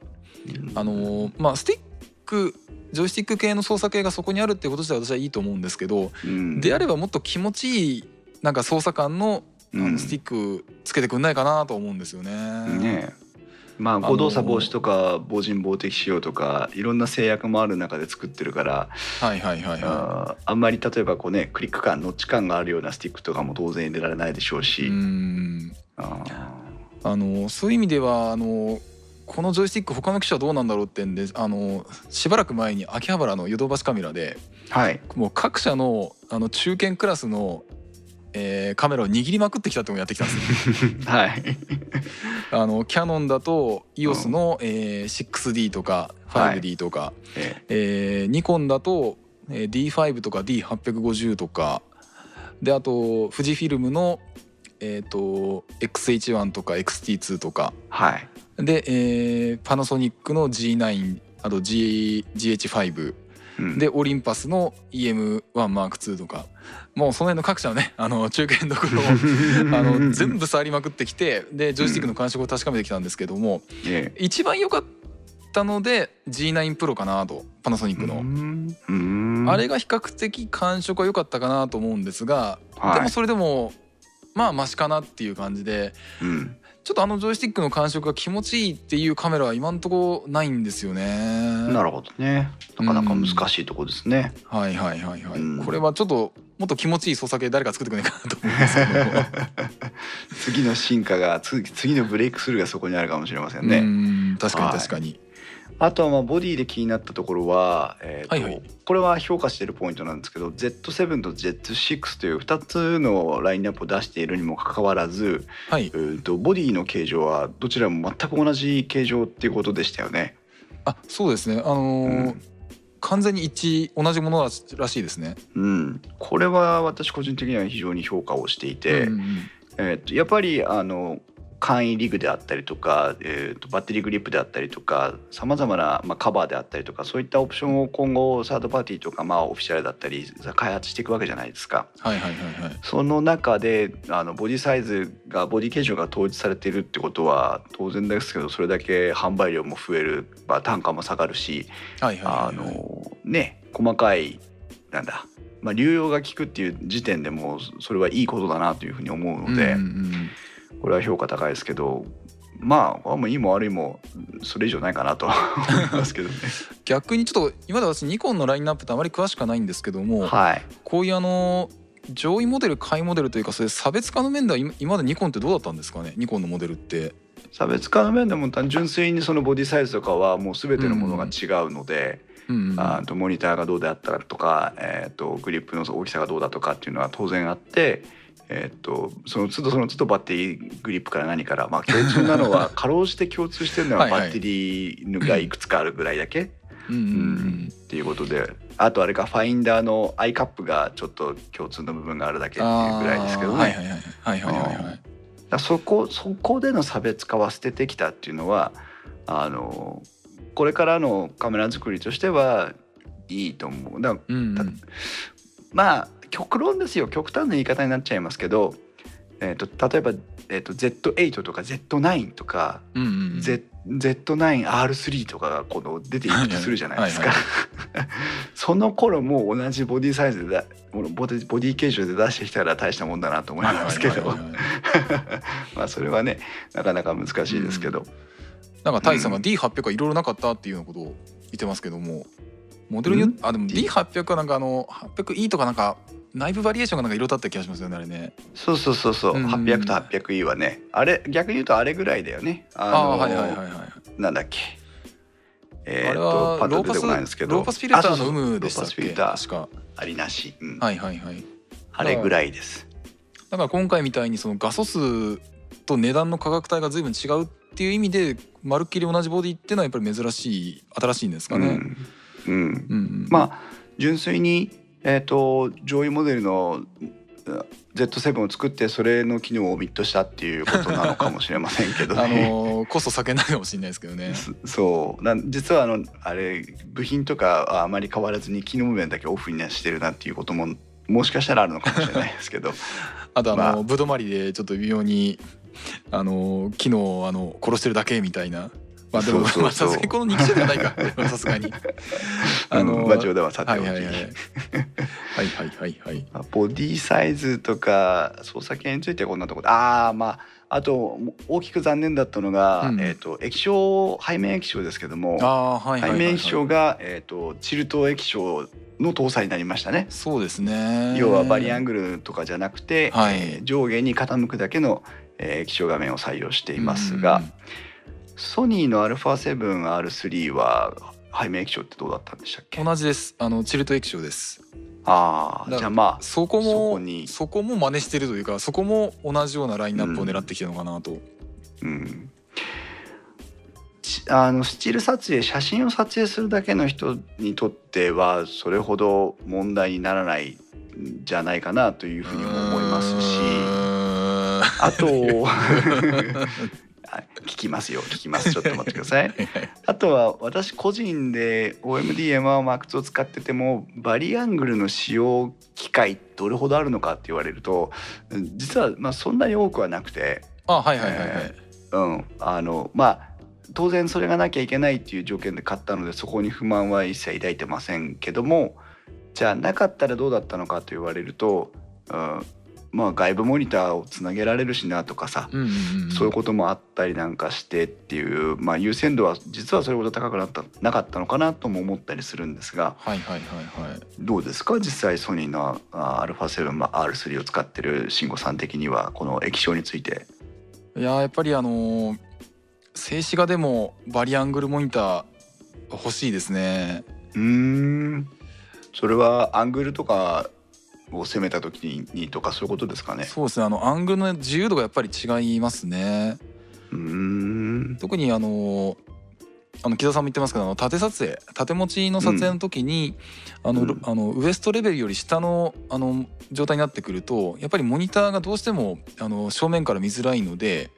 あのーまあスティックジョイスティック系の操作系がそこにあるっていうこと自体は私はいいと思うんですけど、うんであればもっと気持ちいいなんか操作感のあうんのスティックつけてくんないかなと思うんですよね。ねえまあ誤動作防止とか防塵防滴仕様とかいろんな制約もある中で作ってるからはいはいはいはあんまり例えばこうねクリック感ノッチ感があるようなスティックとかも当然入れられないでしょうい。し、うん。ああのそういう意味ではあのこのジョイスティック他の機種はどうなんだろうってんであのしばらく前に秋葉原のヨドバシカメラでーはい。もう各社のあの中堅クラスの、えーカメラを握りまくってきたっていうのをやってきたんですよ。はい。あのキャノンだと EOS の、えー 6D とか 5D とか、ええ。ーニコンだと、えー D5 とか D850 とか。であと富士フィルムの、えー、と XH1 とか XT2 とか。はい。で、えーパナソニックの G9 あと G GH5 はうん。でオリンパスの EM1M2 とかもうその辺の各社のね あの中堅どころを あの全部触りまくってきてでジョイスティックの感触を確かめてきたんですけどもええ。一番良かったので G9 プロかなとパナソニックの。うん。うん。あれが比較的感触は良かったかなと思うんですが、はい。でもそれでもまあマシかなっていう感じでうんちょっとあのジョイスティックの感触が気持ちいいっていうカメラは今んとこないんですよね。なるほどね。なかなか難しいところですね、はいはいはいはい、うん。これはちょっともっと気持ちいい操作系誰か作ってくれないかなと思うんですけど。次の進化が次次のブレイクスルーがそこにあるかもしれませんね、うん。確かにはい確かに、あとはまあボディで気になったところは、えーとはいはい。これは評価しているポイントなんですけど Z7 と Z6 という2つのラインナップを出しているにもかかわらず、はい。えーとボディの形状はどちらも全く同じ形状っていうことでしたよね。あそうですね。あのーうん。完全に一致同じものらしいですね。うん、これは私個人的には非常に評価をしていて、うんうん。えーとやっぱりあの簡易リグであったりとか、えーとバッテリーグリップであったりとかさまざまな、まあ、カバーであったりとかそういったオプションを今後サードパーティーとか、まあ、オフィシャルだったり開発していくわけじゃないですか。はいはいはいはい。その中であのボディサイズがボディ形状が統一されているってことは当然ですけどそれだけ販売量も増える、まあ、単価も下がるしはいはいあはいはい。のね細かいなんだ、まあ、流用が効くっていう時点でもうそれはいいことだなというふうに思うので、うんうんうんこれは評価高いですけどまあもういいも悪いもそれ以上ないかなと思いますけどね。逆にちょっと今まで私ニコンのラインナップってあまり詳しくはないんですけども、はいこういうあの上位モデル下位モデルというかそれ差別化の面では今今までニコンってどうだったんですかねニコンのモデルって。差別化の面でも単純粋にそのボディサイズとかはもう全てのものが違うので、うんうんあとモニターがどうであったかとか、えー、とグリップの大きさがどうだとかっていうのは当然あって、えー、とその都度その都度バッテリーグリップから何から、まあ、共通なのはかろうじて共通してるのはバッテリーがいくつかあるぐらいだけ？うんっていうことで。あとあれかファインダーのアイカップがちょっと共通の部分があるだけっていうぐらいですけどね、はいはいはいはい。はいはいはいだそこそこでの差別化は捨ててきたっていうのはあのこれからのカメラ作りとしてはいいと思う。だうんうん。まあ極論ですよ。極端な言い方になっちゃいますけど、えー、と例えば、えー、と Z8 とか Z9 とか、うんうんうん。Z Z9R3 とかがこの出ていくとするじゃないですか。はい その頃も同じボディサイズでだボディボディ形状で出してきたら大したもんだなと思いますけど。まあそれはねなかなか難しいですけど、なんかタイさん。がうん D800 はいろいろなかったっていうようなことを言ってますけども。モデルによっうん？あでも D800 はなんかあの 800E とかなんか内部バリエーションがなんかいろいろあった気がしますよねあれね。そうそうそうそう、うん。うん800と 800E はね。あれ逆に言うとあれぐらいだよね。あああのーはいはいはいはい。なんだっけ。えー、とパスパッと出てこないんですけど。ローパスフィルターの有無でしたっローパスフィけルター。確か。ありなし、うん。はいはいはい。あれぐらいです。だから今回みたいにその画素数と値段の価格帯が随分違うっていう意味でまるっきり同じボディっていうのはやっぱり珍しい新しいんですかね。うん、うん。うんうん。まあ純粋に、えー、と上位モデルのうん Z7 を作ってそれの機能をオミットしたっていうことなのかもしれませんけどね。あのーコスト削減ないかもしれないですけどね。そそうなん実はあのあれ部品とかはあまり変わらずに機能面だけオフにしてるなっていうことももしかしたらあるのかもしれないですけど あとあの、まあぶどまりでちょっと微妙にあの機能をあの殺してるだけみたいな。まあでもさすがにこの2期生じゃないか。さすがに。あの、場所、まあ冗談はさておき。はいはいはい。はいはいはい、あ、ボディサイズとか操作系についてはこんなところああまああと大きく残念だったのが、うん、えーと、液晶背面液晶ですけども、はいはい、背面液晶が、えーと、とチルト液晶の搭載になりましたね。そうですね。要はバリアングルとかじゃなくて、はい、えー、上下に傾くだけの、えー、液晶画面を採用していますが、うん。ソニーの α7R3 は背面液晶ってどうだったんでしたっけ？同じです。あのチルト液晶です。ああだじゃあまあそこもそこにそこも真似してるというかそこも同じようなラインナップを狙ってきてるのかなと。うん、ちあのスチール撮影写真を撮影するだけの人にとってはそれほど問題にならないんじゃないかなというふうにも思いますしあと 聞きますよ聞きます。ちょっと待ってください。あとは私個人で OMDM1MAX を使っててもバリアングルの使用機会どれほどあるのかって言われると実はまあそんなに多くはなくて。あはいはいはいはい、えー、うん。あのまあ当然それがなきゃいけないっていう条件で買ったのでそこに不満は一切抱いてませんけどもじゃあなかったらどうだったのかと言われると、うん、まあ外部モニターをつなげられるしなとかさ、うんうんうん、そういうこともあったりなんかしてっていう、まあ、優先度は実はそれほど高くなったなかったのかなとも思ったりするんですが、はいはいはいはい、どうですか？実際ソニーの α7R3 を使ってる慎吾さん的にはこの液晶について。いややっぱりあのー、静止画でもバリアングルモニター欲しいですね。うんそれはアングルとかを攻めた時にとかそういうことですかね。そうですね。あのアングルの自由度がやっぱり違いますね。うん特にあのあの木田さんも言ってますけどあの縦撮影縦持ちの撮影の時に、うん、あの、うん、あのウエストレベルより下のあの状態になってくるとやっぱりモニターがどうしてもあの正面から見づらいので、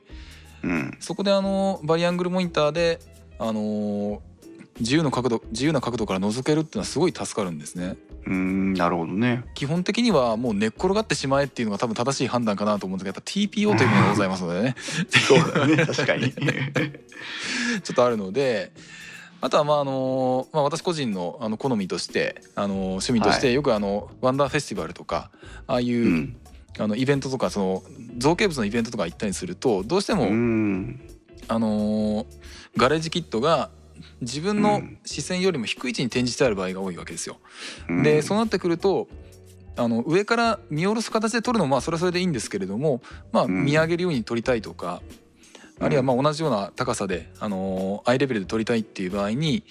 うん、そこであのバリアングルモニターであの自由の角度自由な角度から覗けるっていうのはすごい助かるんですね。うんなるほどね。基本的にはもう寝っ転がってしまえっていうのが多分正しい判断かなと思うんですけどやっぱ TPO というものがございますのでね。そうだね。確かに。ちょっとあるのであとはまああの、まあ、私個人のあの好みとしてあの趣味としてよくあの、ワンダーフェスティバルとかああいう、うん、あのイベントとかその造形物のイベントとか行ったりするとどうしても、あのガレージキットが自分の視線よりも低い位置に展示してある場合が多いわけですよ。でそうなってくるとあの上から見下ろす形で撮るのもまあそれはそれでいいんですけれども、まあ、見上げるように撮りたいとか、あるいはまあ同じような高さで、あのアイレベルで撮りたいっていう場合に、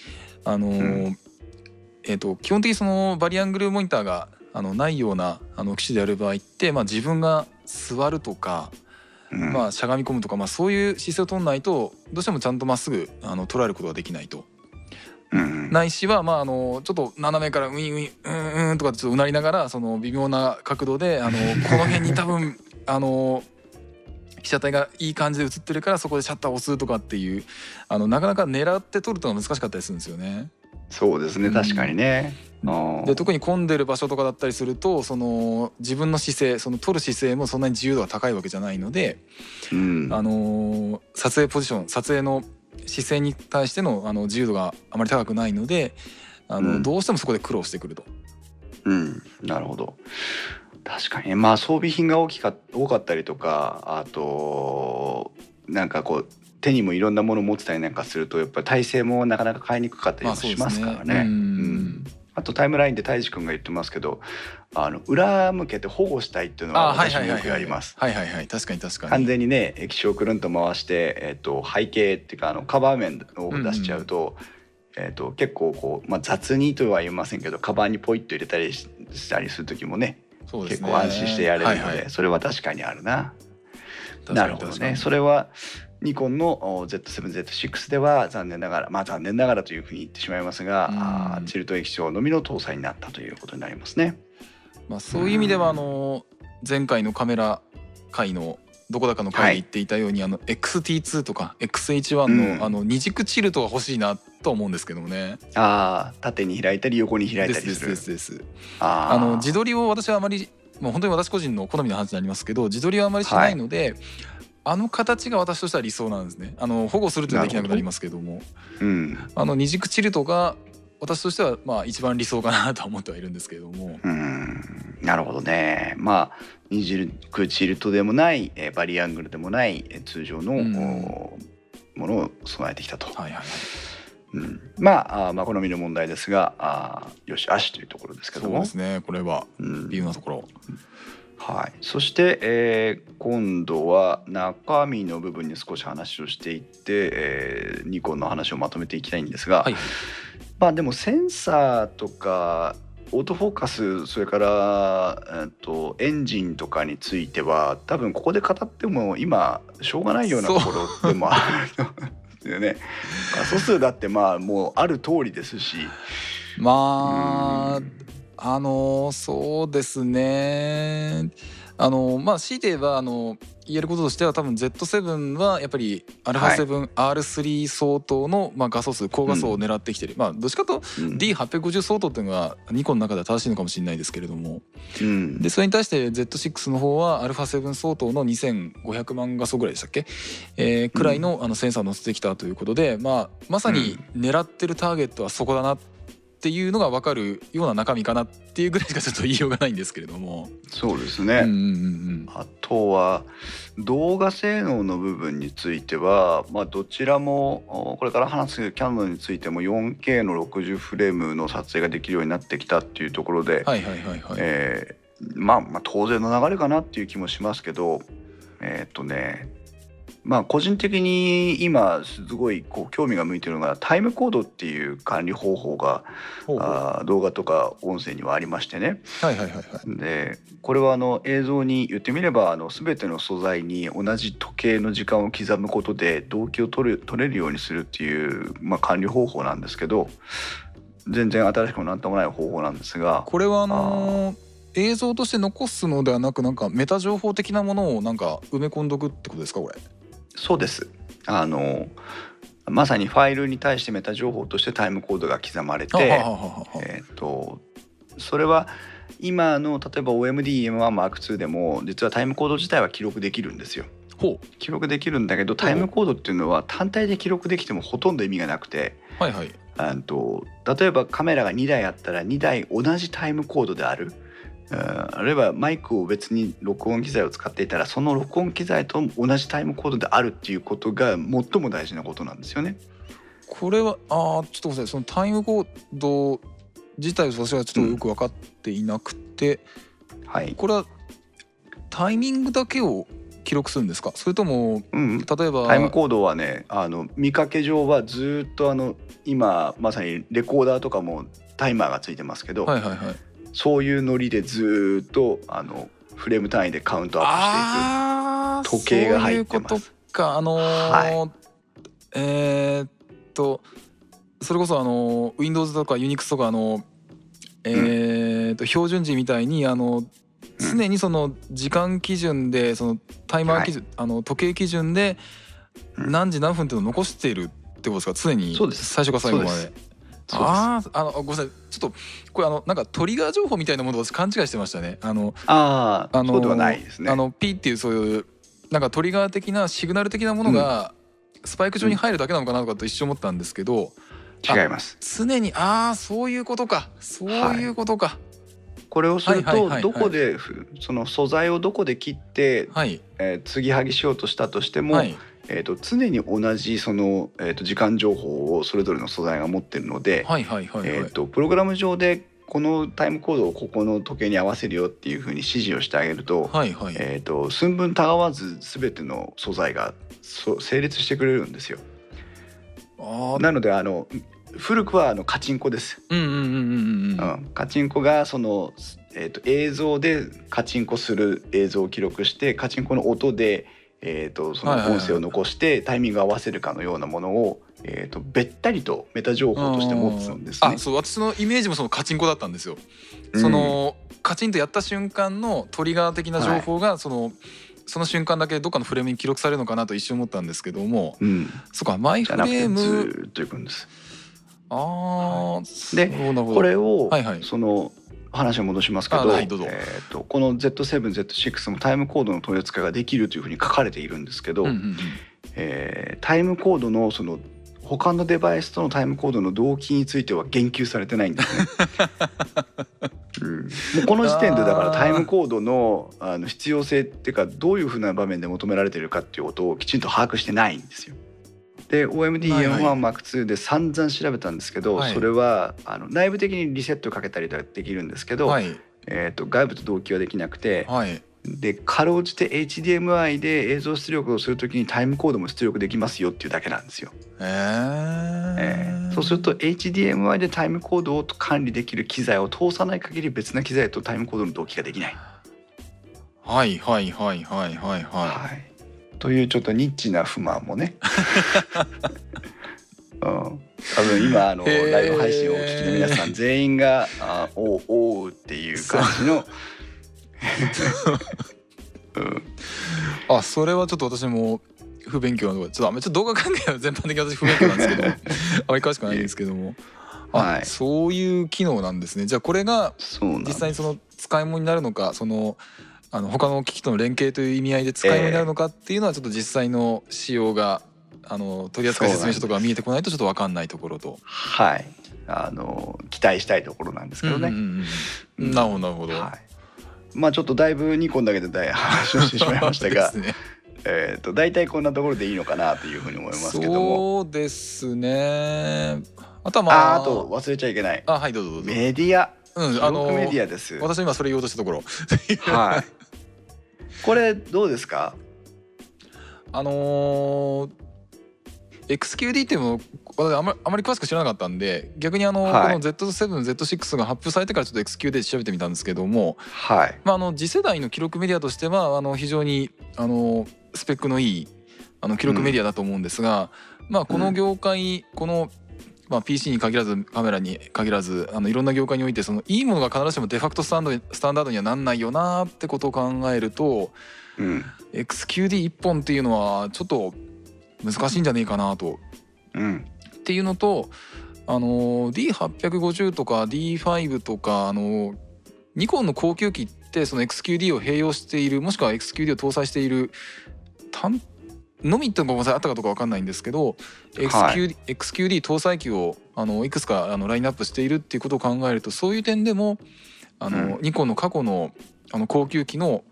あのえー、と基本的にそのバリアングルモニターがあのないようなあの機種である場合って、まあ、自分が座るとか、まあ、しゃがみ込むとか、まあ、そういう姿勢を取んないとどうしてもちゃんとまっすぐあの捉えることができないと。うん、ないしは、まあ、あのちょっと斜めからウィンウィンうんうんとかちょっとうなりながらその微妙な角度であのこの辺に多分 あの被写体がいい感じで映ってるからそこでシャッターを押すとかっていうあのなかなか狙って撮るとは難しかったりするんですよね。そうですね確かにね、うん、で特に混んでる場所とかだったりするとその自分の姿勢その撮る姿勢もそんなに自由度が高いわけじゃないので、うん、あの撮影ポジション撮影の姿勢に対してのあの自由度があまり高くないのであの、うん、どうしてもそこで苦労してくると。うん、なるほど。確かに。まあ装備品が大きか多かったりとかあとなんかこう手にもいろんなものを持ってたりなんかするとやっぱり体勢もなかなか買いにくかったりもしますからね。うんあとタイムラインで泰治君が言ってますけどあの裏向けて保護したいっていうのは私もよくやります。はいはいはい確かに確かに。完全にね液晶くるんと回して、えっと、背景っていうかあのカバー面を出しちゃうと。うんうん、えーと、結構こう、まあ、雑にとは言いませんけどカバンにポイッと入れたりしたりする時もね、ね、結構安心してやれるので、はいはい、それは確かにあるな。なるほどね。それはニコンの Z7Z6 では残念ながらまあ残念ながらというふうに言ってしまいますが、うん、チルト液晶のみの搭載になったということになりますね。まあ、そういう意味ではあの前回のカメラ回のどこだかの回で言っていたように、はい、あの XT2 とか XH1 の,、うん、あの二軸チルトが欲しいなと思うんですけどもね。ああ縦に開いたり横に開いたりする。ですですですあの自撮りを私はあまりもう本当に私個人の好みの話になりますけど自撮りはあまりしないので、はい。あの形が私としては理想なんですね。あの保護するというのはできなくなりますけども。うん、あの二軸チルトが私としてはまあ一番理想かなと思ってはいるんですけれども。うん。なるほどね。まあ二軸チルトでもないバリアングルでもない通常の、うん、ものを備えてきたと。はいはいうん、まあまあ好みの問題ですがあよしあしというところですけども。そうですね。これは微妙なところ。うんはい、そして、えー、今度は中身の部分に少し話をしていって、えー、ニコンの話をまとめていきたいんですが、はい、まあでもセンサーとかオートフォーカスそれから、えーと、エンジンとかについては多分ここで語っても今しょうがないようなところでもある よね。画素数だってまあもうある通りですし。まあ、あのそうですねあのまあ強いて言えばあの言えることとしては多分 Z7 はやっぱり α7R3 相当の、まあ、画素数高画素を狙ってきてる、まあどっちかというとうん。D850 相当っていうのがニコンの中では正しいのかもしれないですけれども。うん。でそれに対して Z6 の方は α7 相当の2500万画素ぐらいでしたっけ、えーくらいのあのセンサーを載せてきたということで、まあ、まさに狙ってるターゲットはそこだなっていうのが分かるような中身かなっていうぐらいしかちょっと言いようがないんですけれども。そうですね、うんうんうんあとは動画性能の部分については、まあ、どちらもおこれから話すキャノンについても 4K の60フレームの撮影ができるようになってきたっていうところで、はいはいはいはい。えーまあ、まあ当然の流れかなっていう気もしますけどえーっとねまあ個人的に今すごいこう興味が向いてるのがタイムコードっていう管理方法があー動画とか音声にはありましてねはいはいはいはい。でこれはあの映像に言ってみればあの全ての素材に同じ時計の時間を刻むことで動機を取る取れるようにするっていう、まあ、管理方法なんですけど全然新しくもなんともない方法なんですがこれはあのー映像として残すのではなくなんかメタ情報的なものをなんか埋め込んどくってことですかこれ？そうですあのまさにファイルに対してメタ情報としてタイムコードが刻まれて、えー、とそれは今の例えば OMD-M1M2 でも実はタイムコード自体は記録できるんですよ。ほ記録できるんだけどタイムコードっていうのは単体で記録できてもほとんど意味がなくてうはいはい。あと例えばカメラが2台あったら2台同じタイムコードである。うん。あるいはマイクを別に録音機材を使っていたらその録音機材と同じタイムコードであるっていうことが最も大事なことなんですよね。これはあーちょっとごめんなさいそのタイムコード自体を私はちょっとよく分かっていなくて、はい、これはタイミングだけを記録するんですか？それともうん、例えばタイムコードはねあの見かけ上はずっとあの今まさにレコーダーとかもタイマーがついてますけど、はいはいはいそういうノリでずっとあのフレーム単位でカウントアップしていく。時計が入ってます。そういうことか。あのーはえーっとそれこそあの Windows とか Unix とかあのえーっと標準時みたいにあの常にその時間基準でそのタイマー基準、あの時計基準でうん。何時何分っていうのを残しているってことですか？常に。最初から最後まであああのごめんなさい。ちょっとこれあのなんかトリガー情報みたいなものを私勘違いしてましたね。あのああ、あのそうではないですね。あの P っていうそういうなんかトリガー的なシグナル的なものがスパイク上に入るだけなのかなとかと一瞬思ったんですけど、違います。常にああそういうことか。そういうことか。これをするはいはいはいはい。とどこでふその素材をどこで切って、はい。えー継ぎはぎしようとしたとしても、はいえー、と常に同じその、えー、と時間情報をそれぞれの素材が持ってるので、はいはいはいはい、えー、とプログラム上でこのタイムコードをここの時計に合わせるよっていうふうに指示をしてあげると,、はいはい、えー、と寸分たがわず全ての素材がそ成立してくれるんですよ。ああなのであの古くはあのカチンコです。うんうんうんうんうん。うん、カチンコがその、えー、と映像でカチンコする映像を記録してカチンコの音で、えー、とそのはいはいはい。音声を残してタイミングを合わせるかのようなものを、えー、とべったりとメタ情報として持つんですね。あ。そう私のイメージもそのカチンコだったんですよ。うん。そのカチンとやった瞬間のトリガー的な情報がその、その瞬間だけどっかのフレームに記録されるのかなと一瞬思ったんですけどもうん、そうかマイフじゃなくてずレームーっといくんです。ああでそうなるほど。これを、はいはい。その話を戻しますけど、どえー、とこの Z7Z6 もタイムコードの取り扱いができるというふうに書かれているんですけど、うんうんうんえータイムコードのその他のデバイスとのタイムコードの同期については言及されてないんですね。うん、もうこの時点でだからタイムコードのあの必要性っていうかどういうふうな場面で求められているかっていうことをきちんと把握してないんですよ。で OMD-M1M2 で散々調べたんですけど、はい。それはあの内部的にリセットかけたりとかできるんですけど、はい。えー、と外部と同期はできなくて、はい。でかろうじて HDMI で映像出力をするときにタイムコードも出力できますよっていうだけなんですよ。えー。えーそうすると HDMI でタイムコードを管理できる機材を通さない限り別な機材とタイムコードの同期ができない。はいはいはいはいはいははいというちょっとニッチな不満もね。うん、多分今あのライブ配信をお聞きの皆さん全員が「あおうおう」っていう感じの、う。ん、あそれはちょっと私も不勉強なのでちょっとあんまりちょっと動画関係は全般的に私不勉強なんですけども あまり詳しくないんですけども。あ、はい。そういう機能なんですね。じゃあこれが実際にその使い物になるのかそのあの他の機器との連携という意味合いで使い物になるのかっていうのはちょっと実際の仕様があの取扱説明書とかが見えてこないとちょっと分かんないところと。はいあの期待したいところなんですけどね、なるほどなるほど。はい、まあちょっとだいぶニコンだけで大話をしてしまいましたがね えーと大体こんなところでいいのかなというふうに思いますけどもそうですね。あとはまあああと忘れちゃいけないあはいどうぞどうぞ。メディアうん記あの録メディアです、私今それ言おうとしたところ。はいこれどうですか？あのー XQD っていうのを私あまあまり詳しく知らなかったんで逆にあの、はい。この Z7Z6 が発表されてからちょっと XQD で調べてみたんですけども、はい。まあ、あの次世代の記録メディアとしてはあの非常にあのスペックのいいあの記録メディアだと思うんですが、まあ、この業界、この、まあ、PC に限らずカメラに限らずあのいろんな業界においてそのいいものが必ずしもデファクトスタンドスタンダードにはなんないよなってことを考えるとうん XQD1 本っていうのはちょっと難しいんじゃねえかなと。うんっていうのとあの D850 とか D5 とかあのニコンの高級機ってその XQD を併用しているもしくは XQD を搭載している単のみってごめんなさいあったかどうかわかんないんですけど、は XQD, XQD 搭載機をあのいくつかあのラインナップしているっていうことを考えるとそういう点でもあの、うん。ニコンの過去のあの高級機の、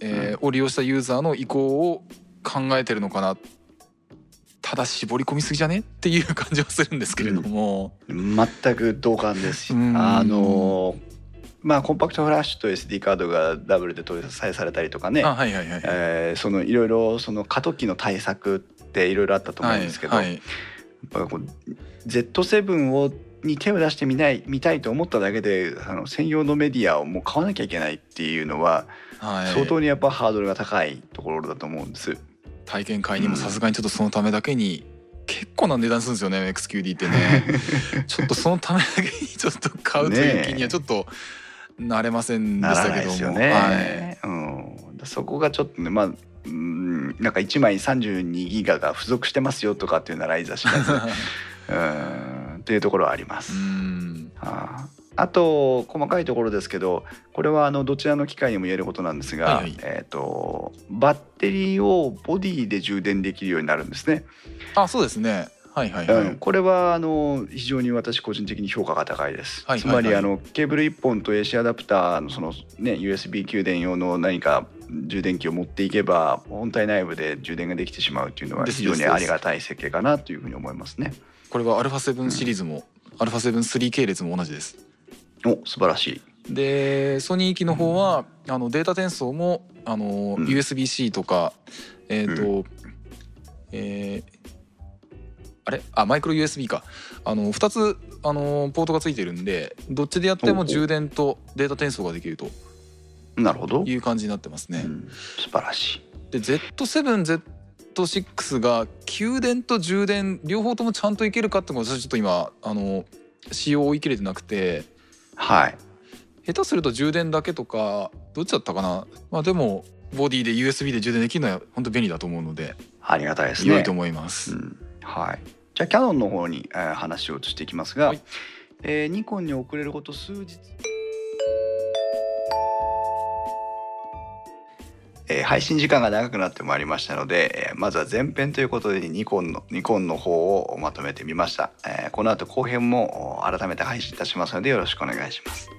えーを利用したユーザーの意向を考えてるのかな。ただ絞り込みすぎじゃね？っていう感じはするんですけれども、全く同感ですうん。あのまあコンパクトフラッシュと SD カードがダブルで搭載されたりとかね。いろいろその過渡期の対策っていろいろあったと思うんですけど、はいはい。やっぱこう Z7 をに手を出してみない見たいと思っただけであの専用のメディアをもう買わなきゃいけないっていうのははい。相当にやっぱハードルが高いところだと思うんです。体験会にもさすがにちょっとそのためだけに結構な値段するんですよね XQD ってね。ちょっとそのためだけにちょっと買うという気にはちょっとなれませんでしたけども。ないですよね。うん、そこがちょっとねまあうんなんか1枚32ギガが付属してますよとかっていうならいざ知らずはい、うん。っていうところはあります。うん。あーあと細かいところですけどこれはあのどちらの機械にも言えることなんですが、はいはい。えー、とバッテリーをボディで充電できるようになるんですね。あそうですねはいはいはい、うん、これはあの非常に私個人的に評価が高いです。はいはいはい。つまりあのケーブル1本と AC アダプターのその、ね、USB 給電用の何か充電器を持っていけば本体内部で充電ができてしまうっていうのは非常にありがたい設計かなというふうに思いますね。これは α7 シリーズも、α7-3 系列も同じです。お素晴らしい。でソニー機の方は、あのデータ転送もあの、うん。USB-C とかえっ、と、えーあれ？あマイクロ USB かあの2つあのポートがついてるんでどっちでやっても充電とデータ転送ができるとなるほど。いう感じになってますね。うん素晴らしい。で Z7Z6 が給電と充電両方ともちゃんといけるかってこと私はちょっと今あの仕様を追い切れてなくてはい。下手すると充電だけとかどっちだったかなまあでもボディで USB で充電できるのは本当便利だと思うのでありがたいですね。良いと思います。うんはい。じゃあキャノンの方に、えー話を移していきますが、はい。えーニコンに遅れること数日。えー配信時間が長くなってまいりましたので、えーまずは前編ということでニコンのニコンの方をまとめてみました、えーこの後後編もお改めて配信いたしますのでよろしくお願いします